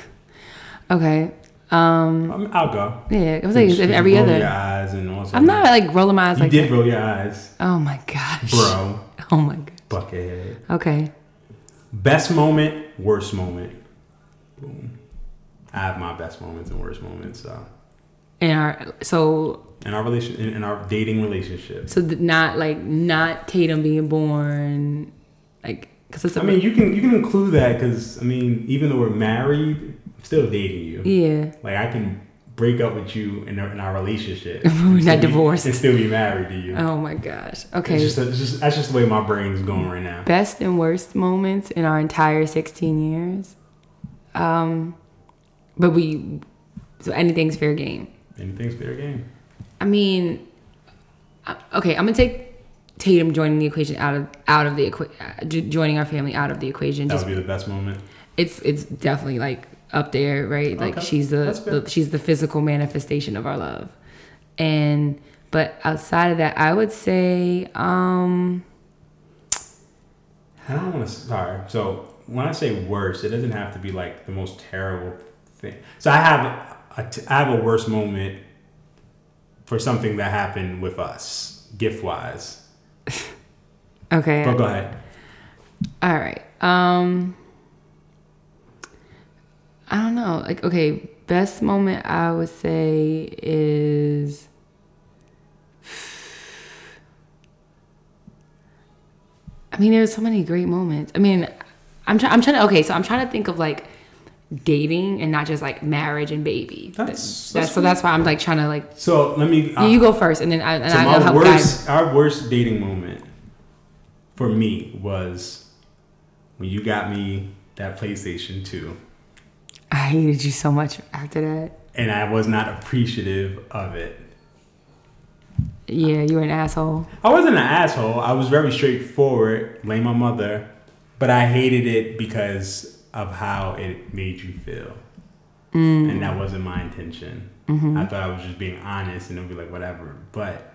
[SPEAKER 3] Okay. Um.
[SPEAKER 2] Um, I'll go.
[SPEAKER 3] Yeah. I was like,
[SPEAKER 2] Just
[SPEAKER 3] every
[SPEAKER 2] roll
[SPEAKER 3] other.
[SPEAKER 2] your eyes and also.
[SPEAKER 3] I'm not like rolling my eyes like
[SPEAKER 2] You
[SPEAKER 3] like
[SPEAKER 2] did
[SPEAKER 3] that.
[SPEAKER 2] roll your eyes,
[SPEAKER 3] Oh my gosh.
[SPEAKER 2] bro.
[SPEAKER 3] Oh my god.
[SPEAKER 2] Buckethead.
[SPEAKER 3] Okay.
[SPEAKER 2] Best moment, worst moment. Boom. I have my best moments and worst moments. So
[SPEAKER 3] And our so
[SPEAKER 2] in our relation, in, in our dating relationship.
[SPEAKER 3] so th- not like not Tatum being born, like because it's a
[SPEAKER 2] I mean, you can you can include that because I mean, even though we're married, I'm still dating you.
[SPEAKER 3] yeah.
[SPEAKER 2] Like I can break up with you in our, in our relationship.
[SPEAKER 3] We're not
[SPEAKER 2] be-
[SPEAKER 3] divorced.
[SPEAKER 2] and still be married to you.
[SPEAKER 3] Oh my gosh. Okay.
[SPEAKER 2] It's just, it's just that's just the way my brain is going right now.
[SPEAKER 3] Best and worst moments in our entire 16 years. Um, but we so anything's fair game.
[SPEAKER 2] Anything's fair game.
[SPEAKER 3] I mean, okay, I'm gonna take Tatum joining the equation out of out of the equa- uh, joining our family out of the equation.
[SPEAKER 2] That
[SPEAKER 3] Just
[SPEAKER 2] would be the best moment.
[SPEAKER 3] it's it's definitely like up there, right? Like
[SPEAKER 2] Okay,
[SPEAKER 3] she's the, the she's the physical manifestation of our love. And but outside of that, I would say um
[SPEAKER 2] I don't want to. Sorry. So when I say worst, it doesn't have to be like the most terrible thing. So I have a, I have a worst moment for something that happened with us, gift wise.
[SPEAKER 3] okay.
[SPEAKER 2] But go ahead.
[SPEAKER 3] All right. Um I don't know. Like okay, best moment I would say is I mean there's so many great moments. I mean, I'm trying I'm trying to okay, so I'm trying to think of like dating and not just like marriage and baby.
[SPEAKER 2] That's-
[SPEAKER 3] That's,
[SPEAKER 2] that's
[SPEAKER 3] so that's why I'm like trying to like
[SPEAKER 2] So let me. uh,
[SPEAKER 3] you go first and then I and
[SPEAKER 2] so
[SPEAKER 3] I,
[SPEAKER 2] my worst, our worst dating moment for me was when you got me that PlayStation Two.
[SPEAKER 3] I hated you so much after that.
[SPEAKER 2] and I was not appreciative of it.
[SPEAKER 3] Yeah, you were an asshole.
[SPEAKER 2] I wasn't an asshole. I was very straightforward, blame my mother, but I hated it because of how it made you feel. Mm. And that wasn't my intention. Mm-hmm. I thought I was just being honest and it'd be like, whatever. But,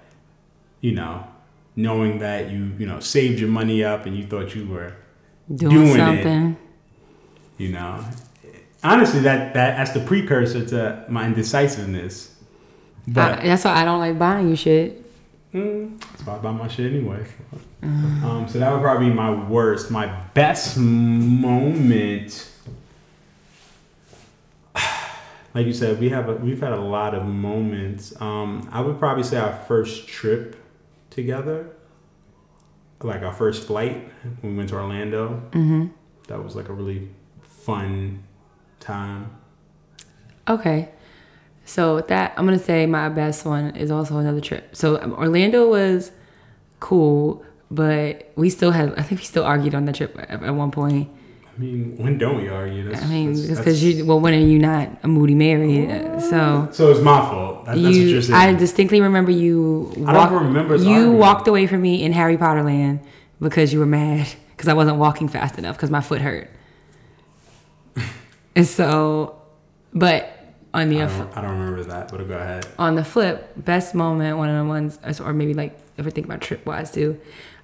[SPEAKER 2] you know, knowing that you, you know, saved your money up and you thought you were,
[SPEAKER 3] Doing,
[SPEAKER 2] Doing it.
[SPEAKER 3] something.
[SPEAKER 2] you know, honestly, that, that that's the precursor to my indecisiveness. But
[SPEAKER 3] I, that's why I don't like buying you shit.
[SPEAKER 2] Mm, that's why I buy my shit anyway. Um, so that would probably be my worst. My best moment, like you said, we have a, we've had a lot of moments. Um, I would probably say our first trip together, like our first flight when we went to Orlando. Mm-hmm. That was like a really fun time.
[SPEAKER 3] Okay. So with that, I'm gonna say my best one is also another trip. So um, Orlando was cool, but we still had. I think we still argued on that trip at, at one point.
[SPEAKER 2] I mean, when don't we argue? That's,
[SPEAKER 3] I mean,
[SPEAKER 2] that's-
[SPEAKER 3] because you. Well, when are you not a moody Mary? Uh, So
[SPEAKER 2] So it's my fault. That, that's what
[SPEAKER 3] you,
[SPEAKER 2] you're saying.
[SPEAKER 3] I distinctly remember you.
[SPEAKER 2] I don't remember
[SPEAKER 3] You walked away from me in Harry Potter Land because you were mad because I wasn't walking fast enough because my foot hurt. and so, but on the
[SPEAKER 2] I don't, I don't remember that, but go ahead.
[SPEAKER 3] on the flip, best moment, one of the ones, or maybe like if we think about trip wise too,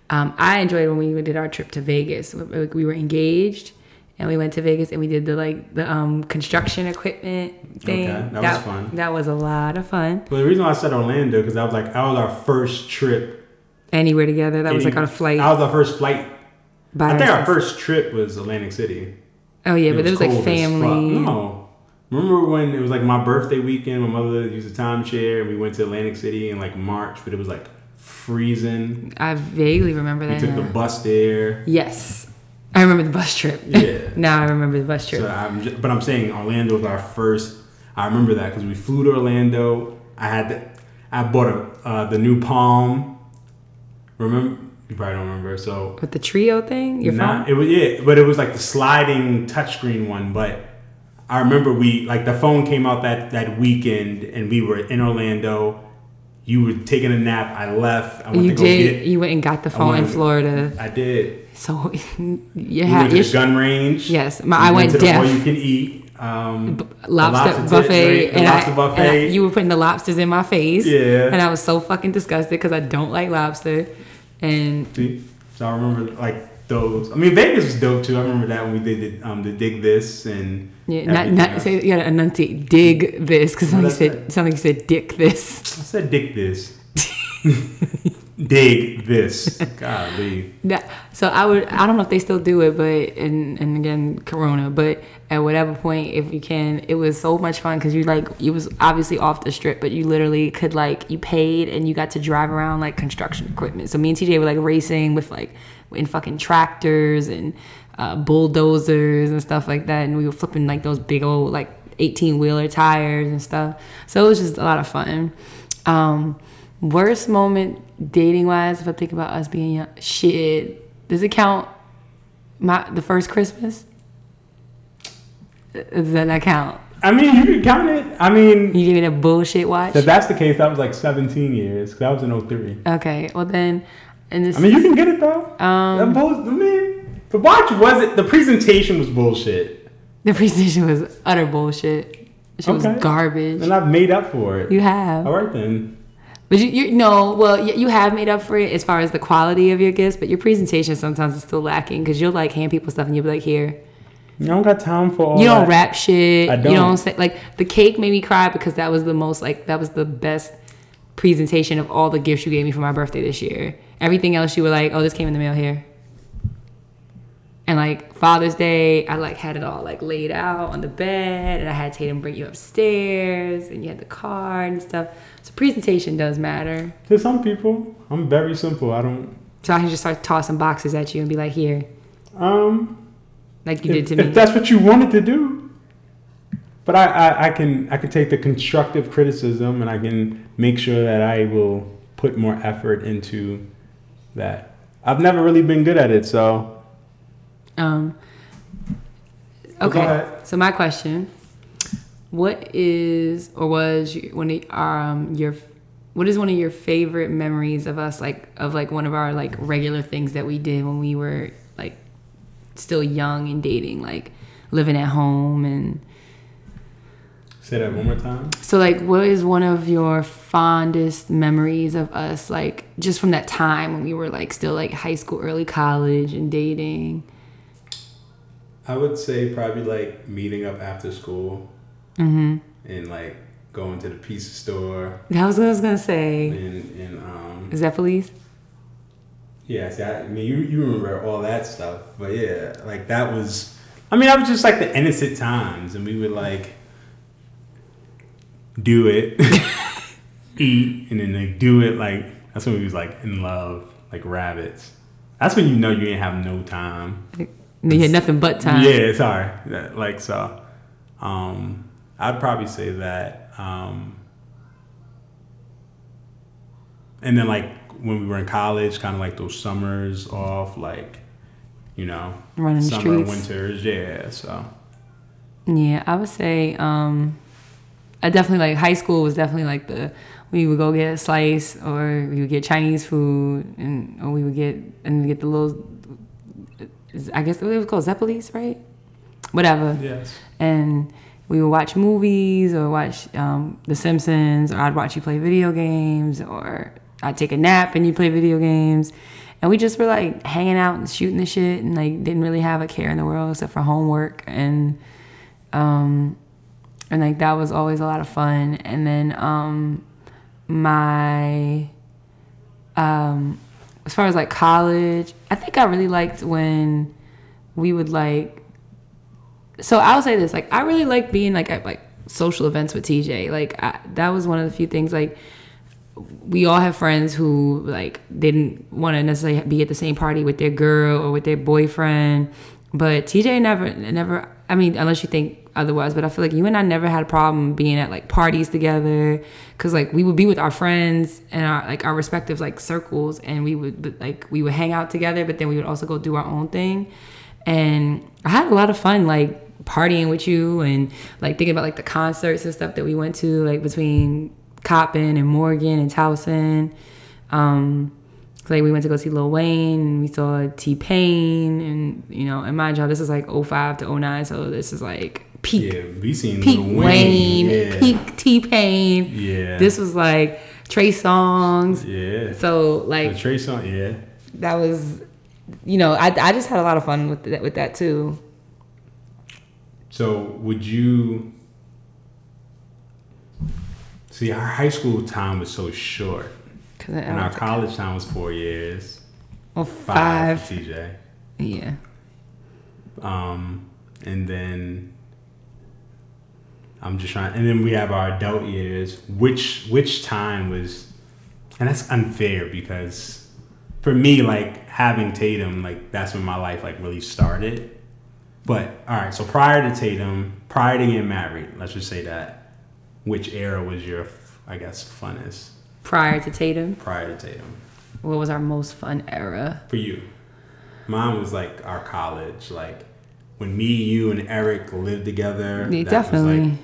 [SPEAKER 3] um, I enjoyed when we did our trip to Vegas. We we were engaged and we went to Vegas and we did the like the um, construction equipment thing.
[SPEAKER 2] Okay, that was fun.
[SPEAKER 3] That was a lot of fun.
[SPEAKER 2] But the reason why I said Orlando because that was like that was our first trip.
[SPEAKER 3] Anywhere together. That was like on a flight.
[SPEAKER 2] That was our first flight.
[SPEAKER 3] by
[SPEAKER 2] I think our first trip was Atlantic City.
[SPEAKER 3] Oh yeah, but it was like family.
[SPEAKER 2] No. Remember when it was like my birthday weekend? My mother used a timeshare and we went to Atlantic City in like March, but it was like freezing.
[SPEAKER 3] I vaguely remember that.
[SPEAKER 2] We took the bus there.
[SPEAKER 3] yes, I remember the bus trip.
[SPEAKER 2] Yeah.
[SPEAKER 3] now I remember the bus trip.
[SPEAKER 2] So I'm just, but I'm saying Orlando was our first. I remember that because we flew to Orlando. I had the, I bought a, uh, the new Palm. Remember? You probably don't remember. So
[SPEAKER 3] With the Treo thing, your
[SPEAKER 2] Nah,
[SPEAKER 3] phone.
[SPEAKER 2] it was yeah, but it was like the sliding touchscreen one. But I remember we like the phone came out that that weekend, and we were in Orlando. You were taking a nap. I left. I went
[SPEAKER 3] You
[SPEAKER 2] to go
[SPEAKER 3] did.
[SPEAKER 2] get.
[SPEAKER 3] You went and got the phone in Florida.
[SPEAKER 2] I did.
[SPEAKER 3] So you
[SPEAKER 2] We
[SPEAKER 3] had
[SPEAKER 2] went to
[SPEAKER 3] your
[SPEAKER 2] the gun range.
[SPEAKER 3] Yes, my-
[SPEAKER 2] We
[SPEAKER 3] I went
[SPEAKER 2] to the
[SPEAKER 3] deaf.
[SPEAKER 2] all you can eat. Um, the
[SPEAKER 3] lobster,
[SPEAKER 2] tit
[SPEAKER 3] buffet,
[SPEAKER 2] the
[SPEAKER 3] and,
[SPEAKER 2] lobster
[SPEAKER 3] I,
[SPEAKER 2] buffet.
[SPEAKER 3] and I- you were putting the lobsters in my face.
[SPEAKER 2] Yeah.
[SPEAKER 3] and I was so fucking disgusted because I don't like lobster. And
[SPEAKER 2] See? So I remember like those. I mean, Vegas was dope too. I remember that when we did the, um, the dig this and
[SPEAKER 3] yeah, not not say you gotta enunciate. Dig this because something said something said dick this.
[SPEAKER 2] I said dig this. dig this. Golly.
[SPEAKER 3] That, so I would I don't know if they still do it, but and and again Corona, but at whatever point if you can, it was so much fun because you like it was obviously off the strip, but you literally could like you paid and you got to drive around like construction equipment. So me and TJ were like racing with like in fucking tractors and uh, bulldozers and stuff like that, and we were flipping like those big old like eighteen wheeler tires and stuff. So it was just a lot of fun. Um, worst moment dating wise, if I think about us being young, shit. Does it count? My the first Christmas. Does that not count?
[SPEAKER 2] I mean, you can count it. I mean,
[SPEAKER 3] You gave me that bullshit watch.
[SPEAKER 2] if that's the case, that was like 17 years. That was in 03.
[SPEAKER 3] Okay, well then, and this.
[SPEAKER 2] I mean, you can get it though.
[SPEAKER 3] Um,
[SPEAKER 2] bull- I mean, the watch wasn't. The presentation was bullshit,
[SPEAKER 3] the presentation was utter bullshit. She was garbage.
[SPEAKER 2] and I've made up for it.
[SPEAKER 3] You have,
[SPEAKER 2] All right then.
[SPEAKER 3] but you, you no. Well, you, you have made up for it as far as the quality of your gifts, but your presentation sometimes is still lacking because you'll like hand people stuff and you'll be like, here.
[SPEAKER 2] You don't got time for all
[SPEAKER 3] You don't
[SPEAKER 2] that.
[SPEAKER 3] rap shit.
[SPEAKER 2] I
[SPEAKER 3] You
[SPEAKER 2] don't.
[SPEAKER 3] don't say like the cake made me cry because that was the most like that was the best presentation of all the gifts you gave me for my birthday this year. Everything else you were like, oh, this came in the mail here. And like Father's Day, I like had it all like laid out on the bed, and I had Tatum bring you upstairs, and you had the card and stuff. So presentation does matter.
[SPEAKER 2] To some people, I'm very simple. I don't.
[SPEAKER 3] So I can just start tossing boxes at you and be like, here,
[SPEAKER 2] Um,
[SPEAKER 3] like you
[SPEAKER 2] if,
[SPEAKER 3] did to me.
[SPEAKER 2] if that's what you wanted to do. But I, I, I can I can take the constructive criticism and I can make sure that I will put more effort into that. I've never really been good at it, so
[SPEAKER 3] Um. Okay. So my question: What is or was one of um your what is one of your favorite memories of us like of like one of our like regular things that we did when we were like still young and dating like living at home and
[SPEAKER 2] say that one more time.
[SPEAKER 3] so like what is one of your fondest memories of us like just from that time when we were like still like high school early college and dating
[SPEAKER 2] I would say probably like meeting up after school and like going to the pizza store
[SPEAKER 3] that was what I was gonna say
[SPEAKER 2] and, and um
[SPEAKER 3] is that police
[SPEAKER 2] Yeah, see, I, I mean, you, you remember all that stuff, but yeah, like that was. I mean, that was just like the innocent times, and we would like do it, eat, and then like do it like that's when we was like in love, like rabbits. That's when you know you ain't have no time.
[SPEAKER 3] you had nothing but time
[SPEAKER 2] Yeah, sorry, like so. Um, I'd probably say that. Um, and then like when we were in college, kind of like those summers off, like you know,
[SPEAKER 3] Running
[SPEAKER 2] summer,
[SPEAKER 3] streets.
[SPEAKER 2] winters, yeah. So
[SPEAKER 3] Yeah, I would say um I definitely like high school was definitely like the we would go get a slice or we would get Chinese food and or we would get and get the little I guess it was called Zeppelis, right? Whatever.
[SPEAKER 2] yes,
[SPEAKER 3] And we would watch movies or watch um, The Simpsons or I'd watch you play video games or I'd take a nap and you play video games. And we just were like hanging out and shooting the shit and like didn't really have a care in the world except for homework and um and like that was always a lot of fun. And then um my um as far as like college, I think I really liked when we would like so I'll say this, like I really like being like at like social events with TJ. Like I, that was one of the few things like we all have friends who like didn't want to necessarily be at the same party with their girl or with their boyfriend, but TJ never never I mean unless you think otherwise, but I feel like you and I never had a problem being at like parties together cuz like we would be with our friends and our like our respective like circles and we would like we would hang out together, but then we would also go do our own thing. And I had a lot of fun like partying with you and like thinking about like the concerts and stuff that we went to like between Coppin and Morgan and Towson. Um, like we went to go see Lil Wayne and we saw T Pain and you know, and mind y'all, this is like 05 to 09, so this is like peak
[SPEAKER 2] Yeah, we seen
[SPEAKER 3] peak
[SPEAKER 2] Lil
[SPEAKER 3] Wayne,
[SPEAKER 2] Yeah.
[SPEAKER 3] peak T Pain.
[SPEAKER 2] Yeah.
[SPEAKER 3] This was like Trey Songz.
[SPEAKER 2] Yeah.
[SPEAKER 3] So
[SPEAKER 2] the
[SPEAKER 3] like
[SPEAKER 2] Trey song, yeah.
[SPEAKER 3] that was, you know, I, I just had a lot of fun with that with that too.
[SPEAKER 2] So would you see our high school time was so short, and our college time was four years,
[SPEAKER 3] well,
[SPEAKER 2] five,
[SPEAKER 3] five,
[SPEAKER 2] TJ,
[SPEAKER 3] yeah.
[SPEAKER 2] um, and then I'm just trying, and then we have our adult years. Which which time was, and that's unfair because for me, like having Tatum, like that's when my life like really started. But all right, so prior to Tatum, prior to getting married, let's just say that, which era was your, I guess, funnest
[SPEAKER 3] Prior to Tatum,
[SPEAKER 2] prior to Tatum
[SPEAKER 3] what was our most fun era?
[SPEAKER 2] for you? Mine was like our college, like when me, you, and Eric lived together.
[SPEAKER 3] Yeah, definitely.
[SPEAKER 2] Like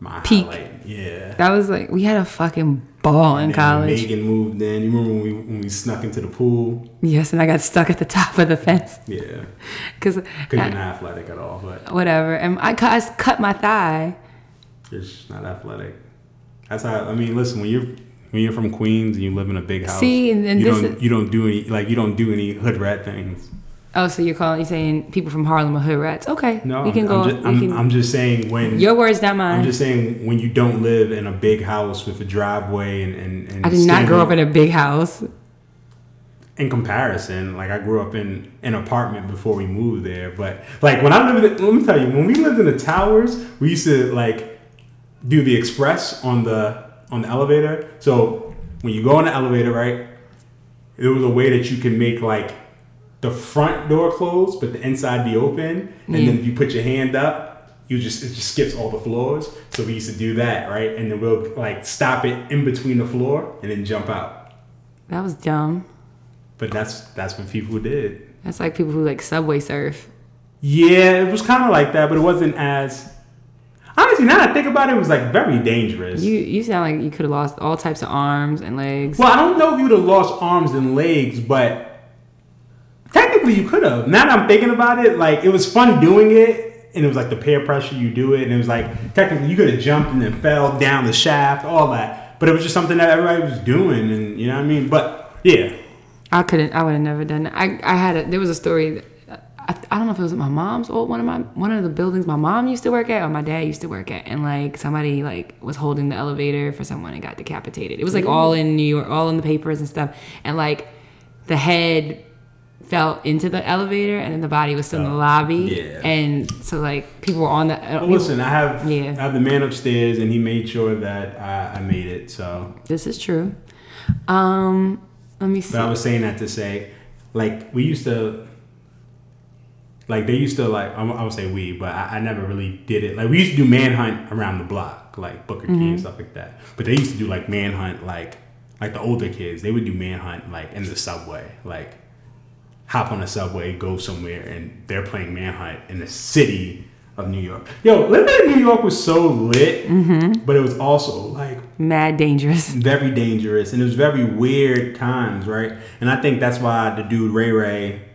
[SPEAKER 2] my
[SPEAKER 3] Peak.
[SPEAKER 2] highlight. Yeah.
[SPEAKER 3] That was like we had a fucking ball in
[SPEAKER 2] And then
[SPEAKER 3] college.
[SPEAKER 2] Megan moved in. You remember when we when we snuck into the pool?
[SPEAKER 3] Yes, and I got stuck at the top of the fence
[SPEAKER 2] Yeah.
[SPEAKER 3] because
[SPEAKER 2] not athletic at all, but
[SPEAKER 3] whatever. And I cut, I cut my thigh.
[SPEAKER 2] you're not athletic. That's how. I mean, listen. When you're when you're from Queens and you live in a big house,
[SPEAKER 3] See, and- and
[SPEAKER 2] you don't
[SPEAKER 3] is-
[SPEAKER 2] you don't do any like you don't do any hood rat things.
[SPEAKER 3] Oh, so you're calling you saying people from Harlem are hood rats? Okay,
[SPEAKER 2] No,
[SPEAKER 3] we can
[SPEAKER 2] I'm,
[SPEAKER 3] go.
[SPEAKER 2] I'm just, I'm,
[SPEAKER 3] can,
[SPEAKER 2] I'm just saying when
[SPEAKER 3] your words, not mine.
[SPEAKER 2] I'm just saying when you don't live in a big house with a driveway and and, and
[SPEAKER 3] I did not grow up in a big house.
[SPEAKER 2] in comparison, like I grew up in an apartment before we moved there, but like when I lived, in, let me tell you, when we lived in the towers, we used to like do the express on the on the elevator. So when you go in the elevator, right, there was a way that you can make like the front door close, but the inside be open, and then if you put your hand up, you just it just skips all the floors. So we used to do that, right, and then we'll like stop it in between the floor and then jump out.
[SPEAKER 3] That was dumb.
[SPEAKER 2] But that's that's what people did.
[SPEAKER 3] That's like people who like subway surf.
[SPEAKER 2] Yeah, it was kind of like that, but it wasn't as. Honestly, now that I think about it, it was like very dangerous.
[SPEAKER 3] You you sound like you could have lost all types of arms and legs.
[SPEAKER 2] well, I don't know if you would have lost arms and legs, but technically you could have. Now that I'm thinking about it, like it was fun doing it, and it was like the peer pressure you do it, and it was like technically you could have jumped and then fell down the shaft, all that. But it was just something that everybody was doing, and you know what I mean. But yeah,
[SPEAKER 3] I couldn't. I would have never done it. I I had a. There was a story. I, I don't know if it was my mom's or one of my one of the buildings my mom used to work at or my dad used to work at, and like somebody like was holding the elevator for someone and got decapitated. It was like all in New York, all in the papers and stuff, and like the head fell into the elevator and then the body was still in the lobby.
[SPEAKER 2] yeah.
[SPEAKER 3] And so like people were on the. uh,
[SPEAKER 2] well, listen, I have
[SPEAKER 3] Yeah.
[SPEAKER 2] I have the man upstairs, and he made sure that I, I made it. So
[SPEAKER 3] This is true. Um, let me see.
[SPEAKER 2] But I was saying that to say, like, we used to, like, they used to, like, I'm- I would say we, but I, I never really did it. Like, we used to do manhunt around the block, like Booker T and mm-hmm. stuff like that. But they used to do, like, manhunt, like, like the older kids, they would do manhunt, like, in the subway. Like, hop on the subway, go somewhere, and they're playing manhunt in the city of New York. Yo, living in New York was so lit, mm-hmm. but it was also, like,
[SPEAKER 3] Mad dangerous.
[SPEAKER 2] very dangerous and it was very weird times, right? And I think that's why the dude Ray Ray,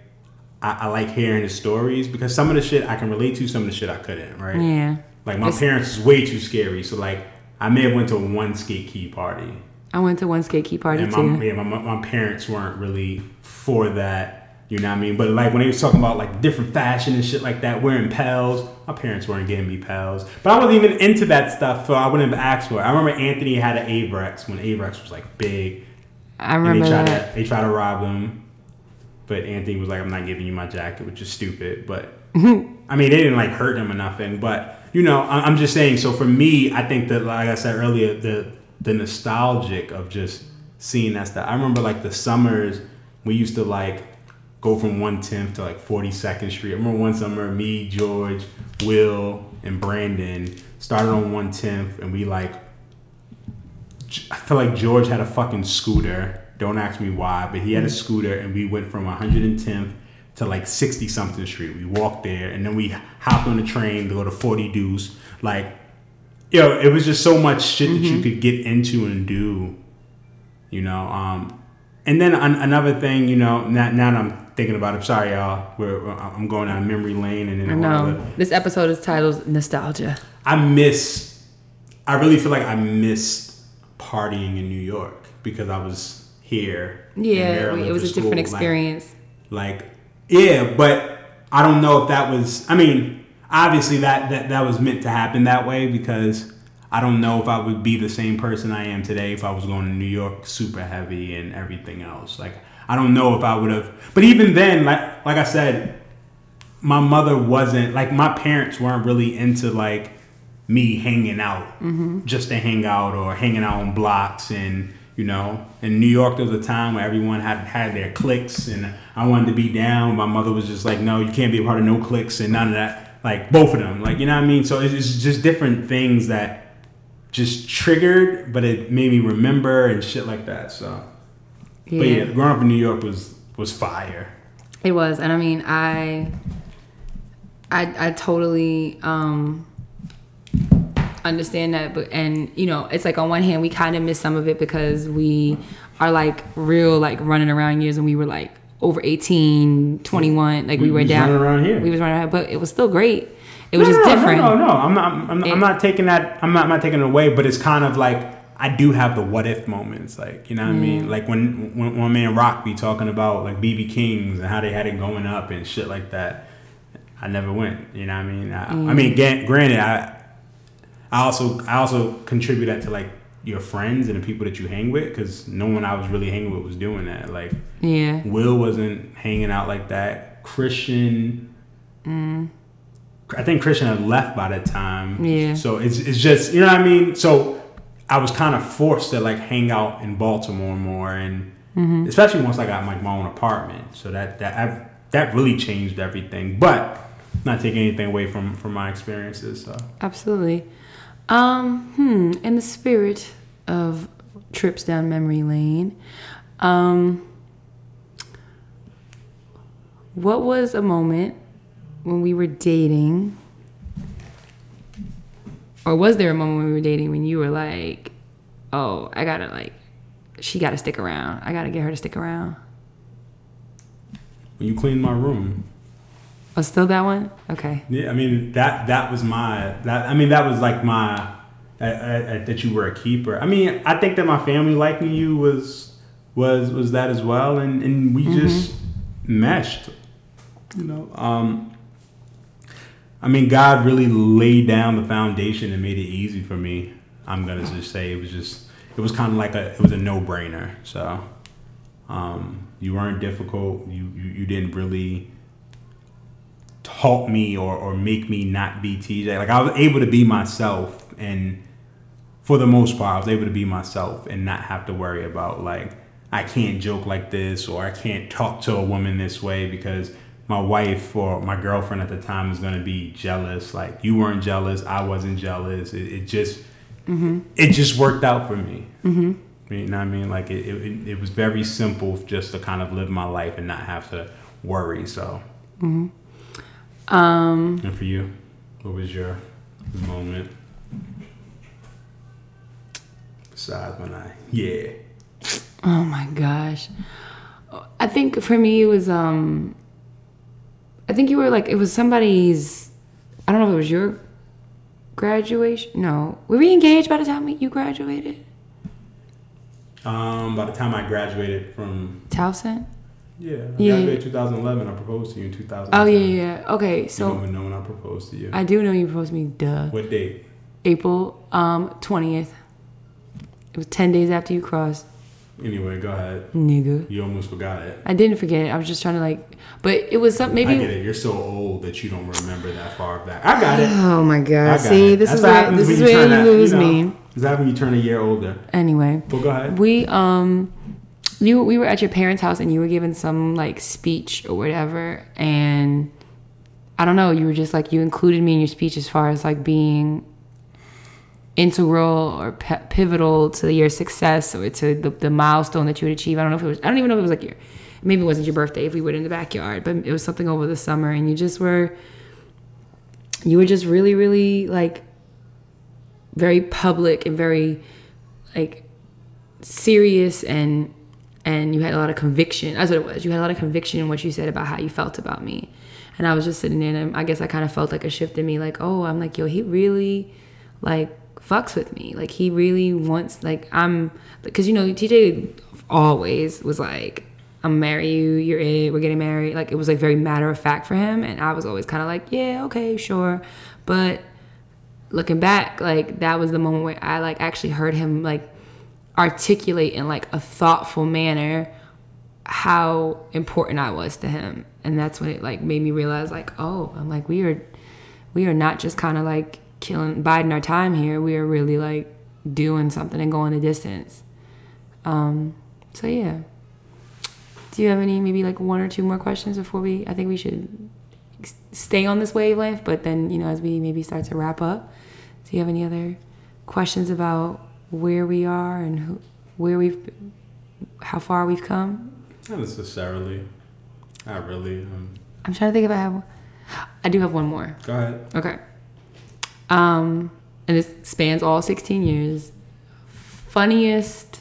[SPEAKER 2] I, I like hearing his stories because some of the shit I can relate to, some of the shit I couldn't, right?
[SPEAKER 3] Yeah.
[SPEAKER 2] Like my
[SPEAKER 3] It's-
[SPEAKER 2] parents is way too scary, so like I may have went to one skate key party,
[SPEAKER 3] I went to one skate key party
[SPEAKER 2] and
[SPEAKER 3] too.
[SPEAKER 2] my, yeah, my my parents weren't really for that. You know what I mean? But like when they was talking about like different fashion and shit like that, wearing pals, my parents weren't getting me pals. But I wasn't even into that stuff, so I wouldn't have asked for it. I remember Anthony had an Avirex when Avirex was like big.
[SPEAKER 3] I
[SPEAKER 2] And
[SPEAKER 3] remember
[SPEAKER 2] they tried
[SPEAKER 3] that.
[SPEAKER 2] to they tried to rob him, but Anthony was like, "I'm not giving you my jacket," which is stupid. But I mean, they didn't like hurt him or nothing. But you know, I- I'm just saying. So for me, I think that, like I said earlier, the the nostalgic of just seeing that stuff. I remember like the summers we used to like go from 110th to like 42nd Street. I remember one summer, me, George, Will, and Brandon started on 110th, and we like I feel like George had a fucking scooter. Don't ask me why, but he had a scooter, and we went from 110th to like 60 something street. We walked there, and then we hopped on the train to go to 40 Deuce. Like, yo, it was just so much shit that
[SPEAKER 3] Mm-hmm.
[SPEAKER 2] you could get into and do, you know. Um, and then an- another thing, you know, now, now that I'm thinking about it, sorry y'all, we're, I'm going down memory lane and then
[SPEAKER 3] I know. This episode is titled Nostalgia.
[SPEAKER 2] I miss. I really feel like I miss partying in New York because I was here.
[SPEAKER 3] Yeah, it was a different
[SPEAKER 2] school. Like-
[SPEAKER 3] experience.
[SPEAKER 2] Like, yeah, but I don't know if that was. I mean, obviously that that that was meant to happen that way because I don't know if I would be the same person I am today if I was going to New York super heavy and everything else. Like, I don't know if I would have. But even then, like like I said, my mother wasn't like my parents weren't really into like me hanging out mm-hmm. just to hang out or hanging out on blocks and you know? In new york there was a time where everyone had had their cliques and i wanted to be down. My mother was just like no you can't be a part of no cliques and none of that. Like both of them. Like you know what i mean? So it's, just different things that just triggered but it made me remember and shit like that so.
[SPEAKER 3] Yeah.
[SPEAKER 2] but yeah growing up in new york was was fire.
[SPEAKER 3] It was, and I mean, I, I, I totally um, understand that, but and you know, it's like on one hand, we kind of miss some of it because we are like real like running around years, and we were like over 18, 21, like we,
[SPEAKER 2] We
[SPEAKER 3] were down
[SPEAKER 2] running around here.
[SPEAKER 3] We was running around, but it was still great. It was
[SPEAKER 2] No,
[SPEAKER 3] just
[SPEAKER 2] no,
[SPEAKER 3] different.
[SPEAKER 2] No, no, no. I'm not. I'm, I'm,
[SPEAKER 3] It-
[SPEAKER 2] I'm not taking that. I'm not. I'm not taking it away. But it's kind of like I do have the what if moments. Like you know what I mean. Like when when when me and Rock be talking about like BB Kings and how they had it going up and shit like that. I never went. You know what I mean. I, I mean, granted, I I also I also contribute that to like your friends and the people that you hang with because no one I was really hanging with was doing that. Like
[SPEAKER 3] Yeah.
[SPEAKER 2] Will wasn't hanging out like that. Christian. Mm. I think Christian had left by that time.
[SPEAKER 3] Yeah.
[SPEAKER 2] So it's, it's just you know what I mean. So I was kind of forced to like hang out in Baltimore more, and mm-hmm. especially once I got like my own apartment. So that that I, that really changed everything. But not taking anything away from from my experiences. So
[SPEAKER 3] Absolutely. Um, hmm, in the spirit of trips down memory lane, um, what was a moment when we were dating, or was there a moment when we were dating when you were like, oh, I gotta like, she gotta stick around. I gotta get her to stick around.
[SPEAKER 2] when you cleaned my room.
[SPEAKER 3] Oh, still that one? Okay.
[SPEAKER 2] Yeah, I mean that that was my that I mean that was like my that you were a keeper. I mean I think that my family liking you was was was that as well, and and we just meshed. You know, um, I mean God really laid down the foundation and made it easy for me. I'm gonna just say it was just it was kind of like a it was a no brainer. So um, you weren't difficult. You, you you didn't really taught me or, or make me not be TJ. Like I was able to be myself and for the most part I was able to be myself and not have to worry about like I can't joke like this or I can't talk to a woman this way because my wife or my girlfriend at the time is going to be jealous. Like you weren't jealous, I wasn't jealous. It, it just it just worked out for me. Mm-hmm. You know what I mean? Like it, it, it was very simple just to kind of live my life and not have to worry. So
[SPEAKER 3] Um,
[SPEAKER 2] and for you, what was your moment? Besides when I, yeah.
[SPEAKER 3] Oh my gosh. I think for me it was um I think you were like it was somebody's I don't know if it was your graduation. No. Were we engaged by the time you graduated?
[SPEAKER 2] Um, by the time I graduated from,
[SPEAKER 3] Towson?
[SPEAKER 2] Yeah, I
[SPEAKER 3] Yeah.
[SPEAKER 2] graduated 2011. I proposed to you in 2000.
[SPEAKER 3] Oh yeah, yeah. yeah. Okay, so.
[SPEAKER 2] You don't even know when I proposed to you.
[SPEAKER 3] I do know you proposed to me, duh.
[SPEAKER 2] what date?
[SPEAKER 3] April um 20th. It was 10 days after you crossed,
[SPEAKER 2] Anyway, go ahead.
[SPEAKER 3] nigga.
[SPEAKER 2] You almost forgot it.
[SPEAKER 3] I didn't forget. It. I was just trying to like but it was something. maybe
[SPEAKER 2] I get it. You're so old that you don't remember that far back. I got it.
[SPEAKER 3] Oh my god. See,
[SPEAKER 2] it.
[SPEAKER 3] this
[SPEAKER 2] That's
[SPEAKER 3] is where this is
[SPEAKER 2] you
[SPEAKER 3] where you
[SPEAKER 2] that-
[SPEAKER 3] lose
[SPEAKER 2] know,
[SPEAKER 3] me.
[SPEAKER 2] This that when you turn a year older.
[SPEAKER 3] Anyway.
[SPEAKER 2] Well, go ahead.
[SPEAKER 3] We um you we were at your parents' house and you were given some like speech or whatever and I don't know, you were just like you included me in your speech as far as like being integral or p- pivotal to your success or to the, the milestone that you would achieve. I don't know if it was I don't even know if it was like your maybe it wasn't your birthday if we were in the backyard, but it was something over the summer and you just were you were just really really like very public and very like serious and and you had a lot of conviction. That's what it was. You had a lot of conviction in what you said about how you felt about me. And I was just sitting there and I guess I kind of felt like a shift in me like, "Oh, I'm like, yo, he really like fucks with me. Like he really wants like I'm cuz you know, TJ always was like I'm marry you, you're it, we're getting married. Like it was like very matter of fact for him and I was always kind of like, yeah, okay, sure. But looking back, like that was the moment where I like actually heard him like articulate in like a thoughtful manner how important I was to him. And that's when it like made me realize like, oh, I'm like we are we are not just kind of like killing biding our time here. We are really like doing something and going the distance. Um so yeah. Do you have any maybe like one or two more questions before we I think we should stay on this wavelength, but then, you know, as we maybe start to wrap up, do you have any other questions about where we are and who, where we've how far we've come?
[SPEAKER 2] Not necessarily. Not really. Um,
[SPEAKER 3] I'm trying to think if I have. I do have one more.
[SPEAKER 2] go ahead.
[SPEAKER 3] Okay. Um, and this spans all 16 years. Funniest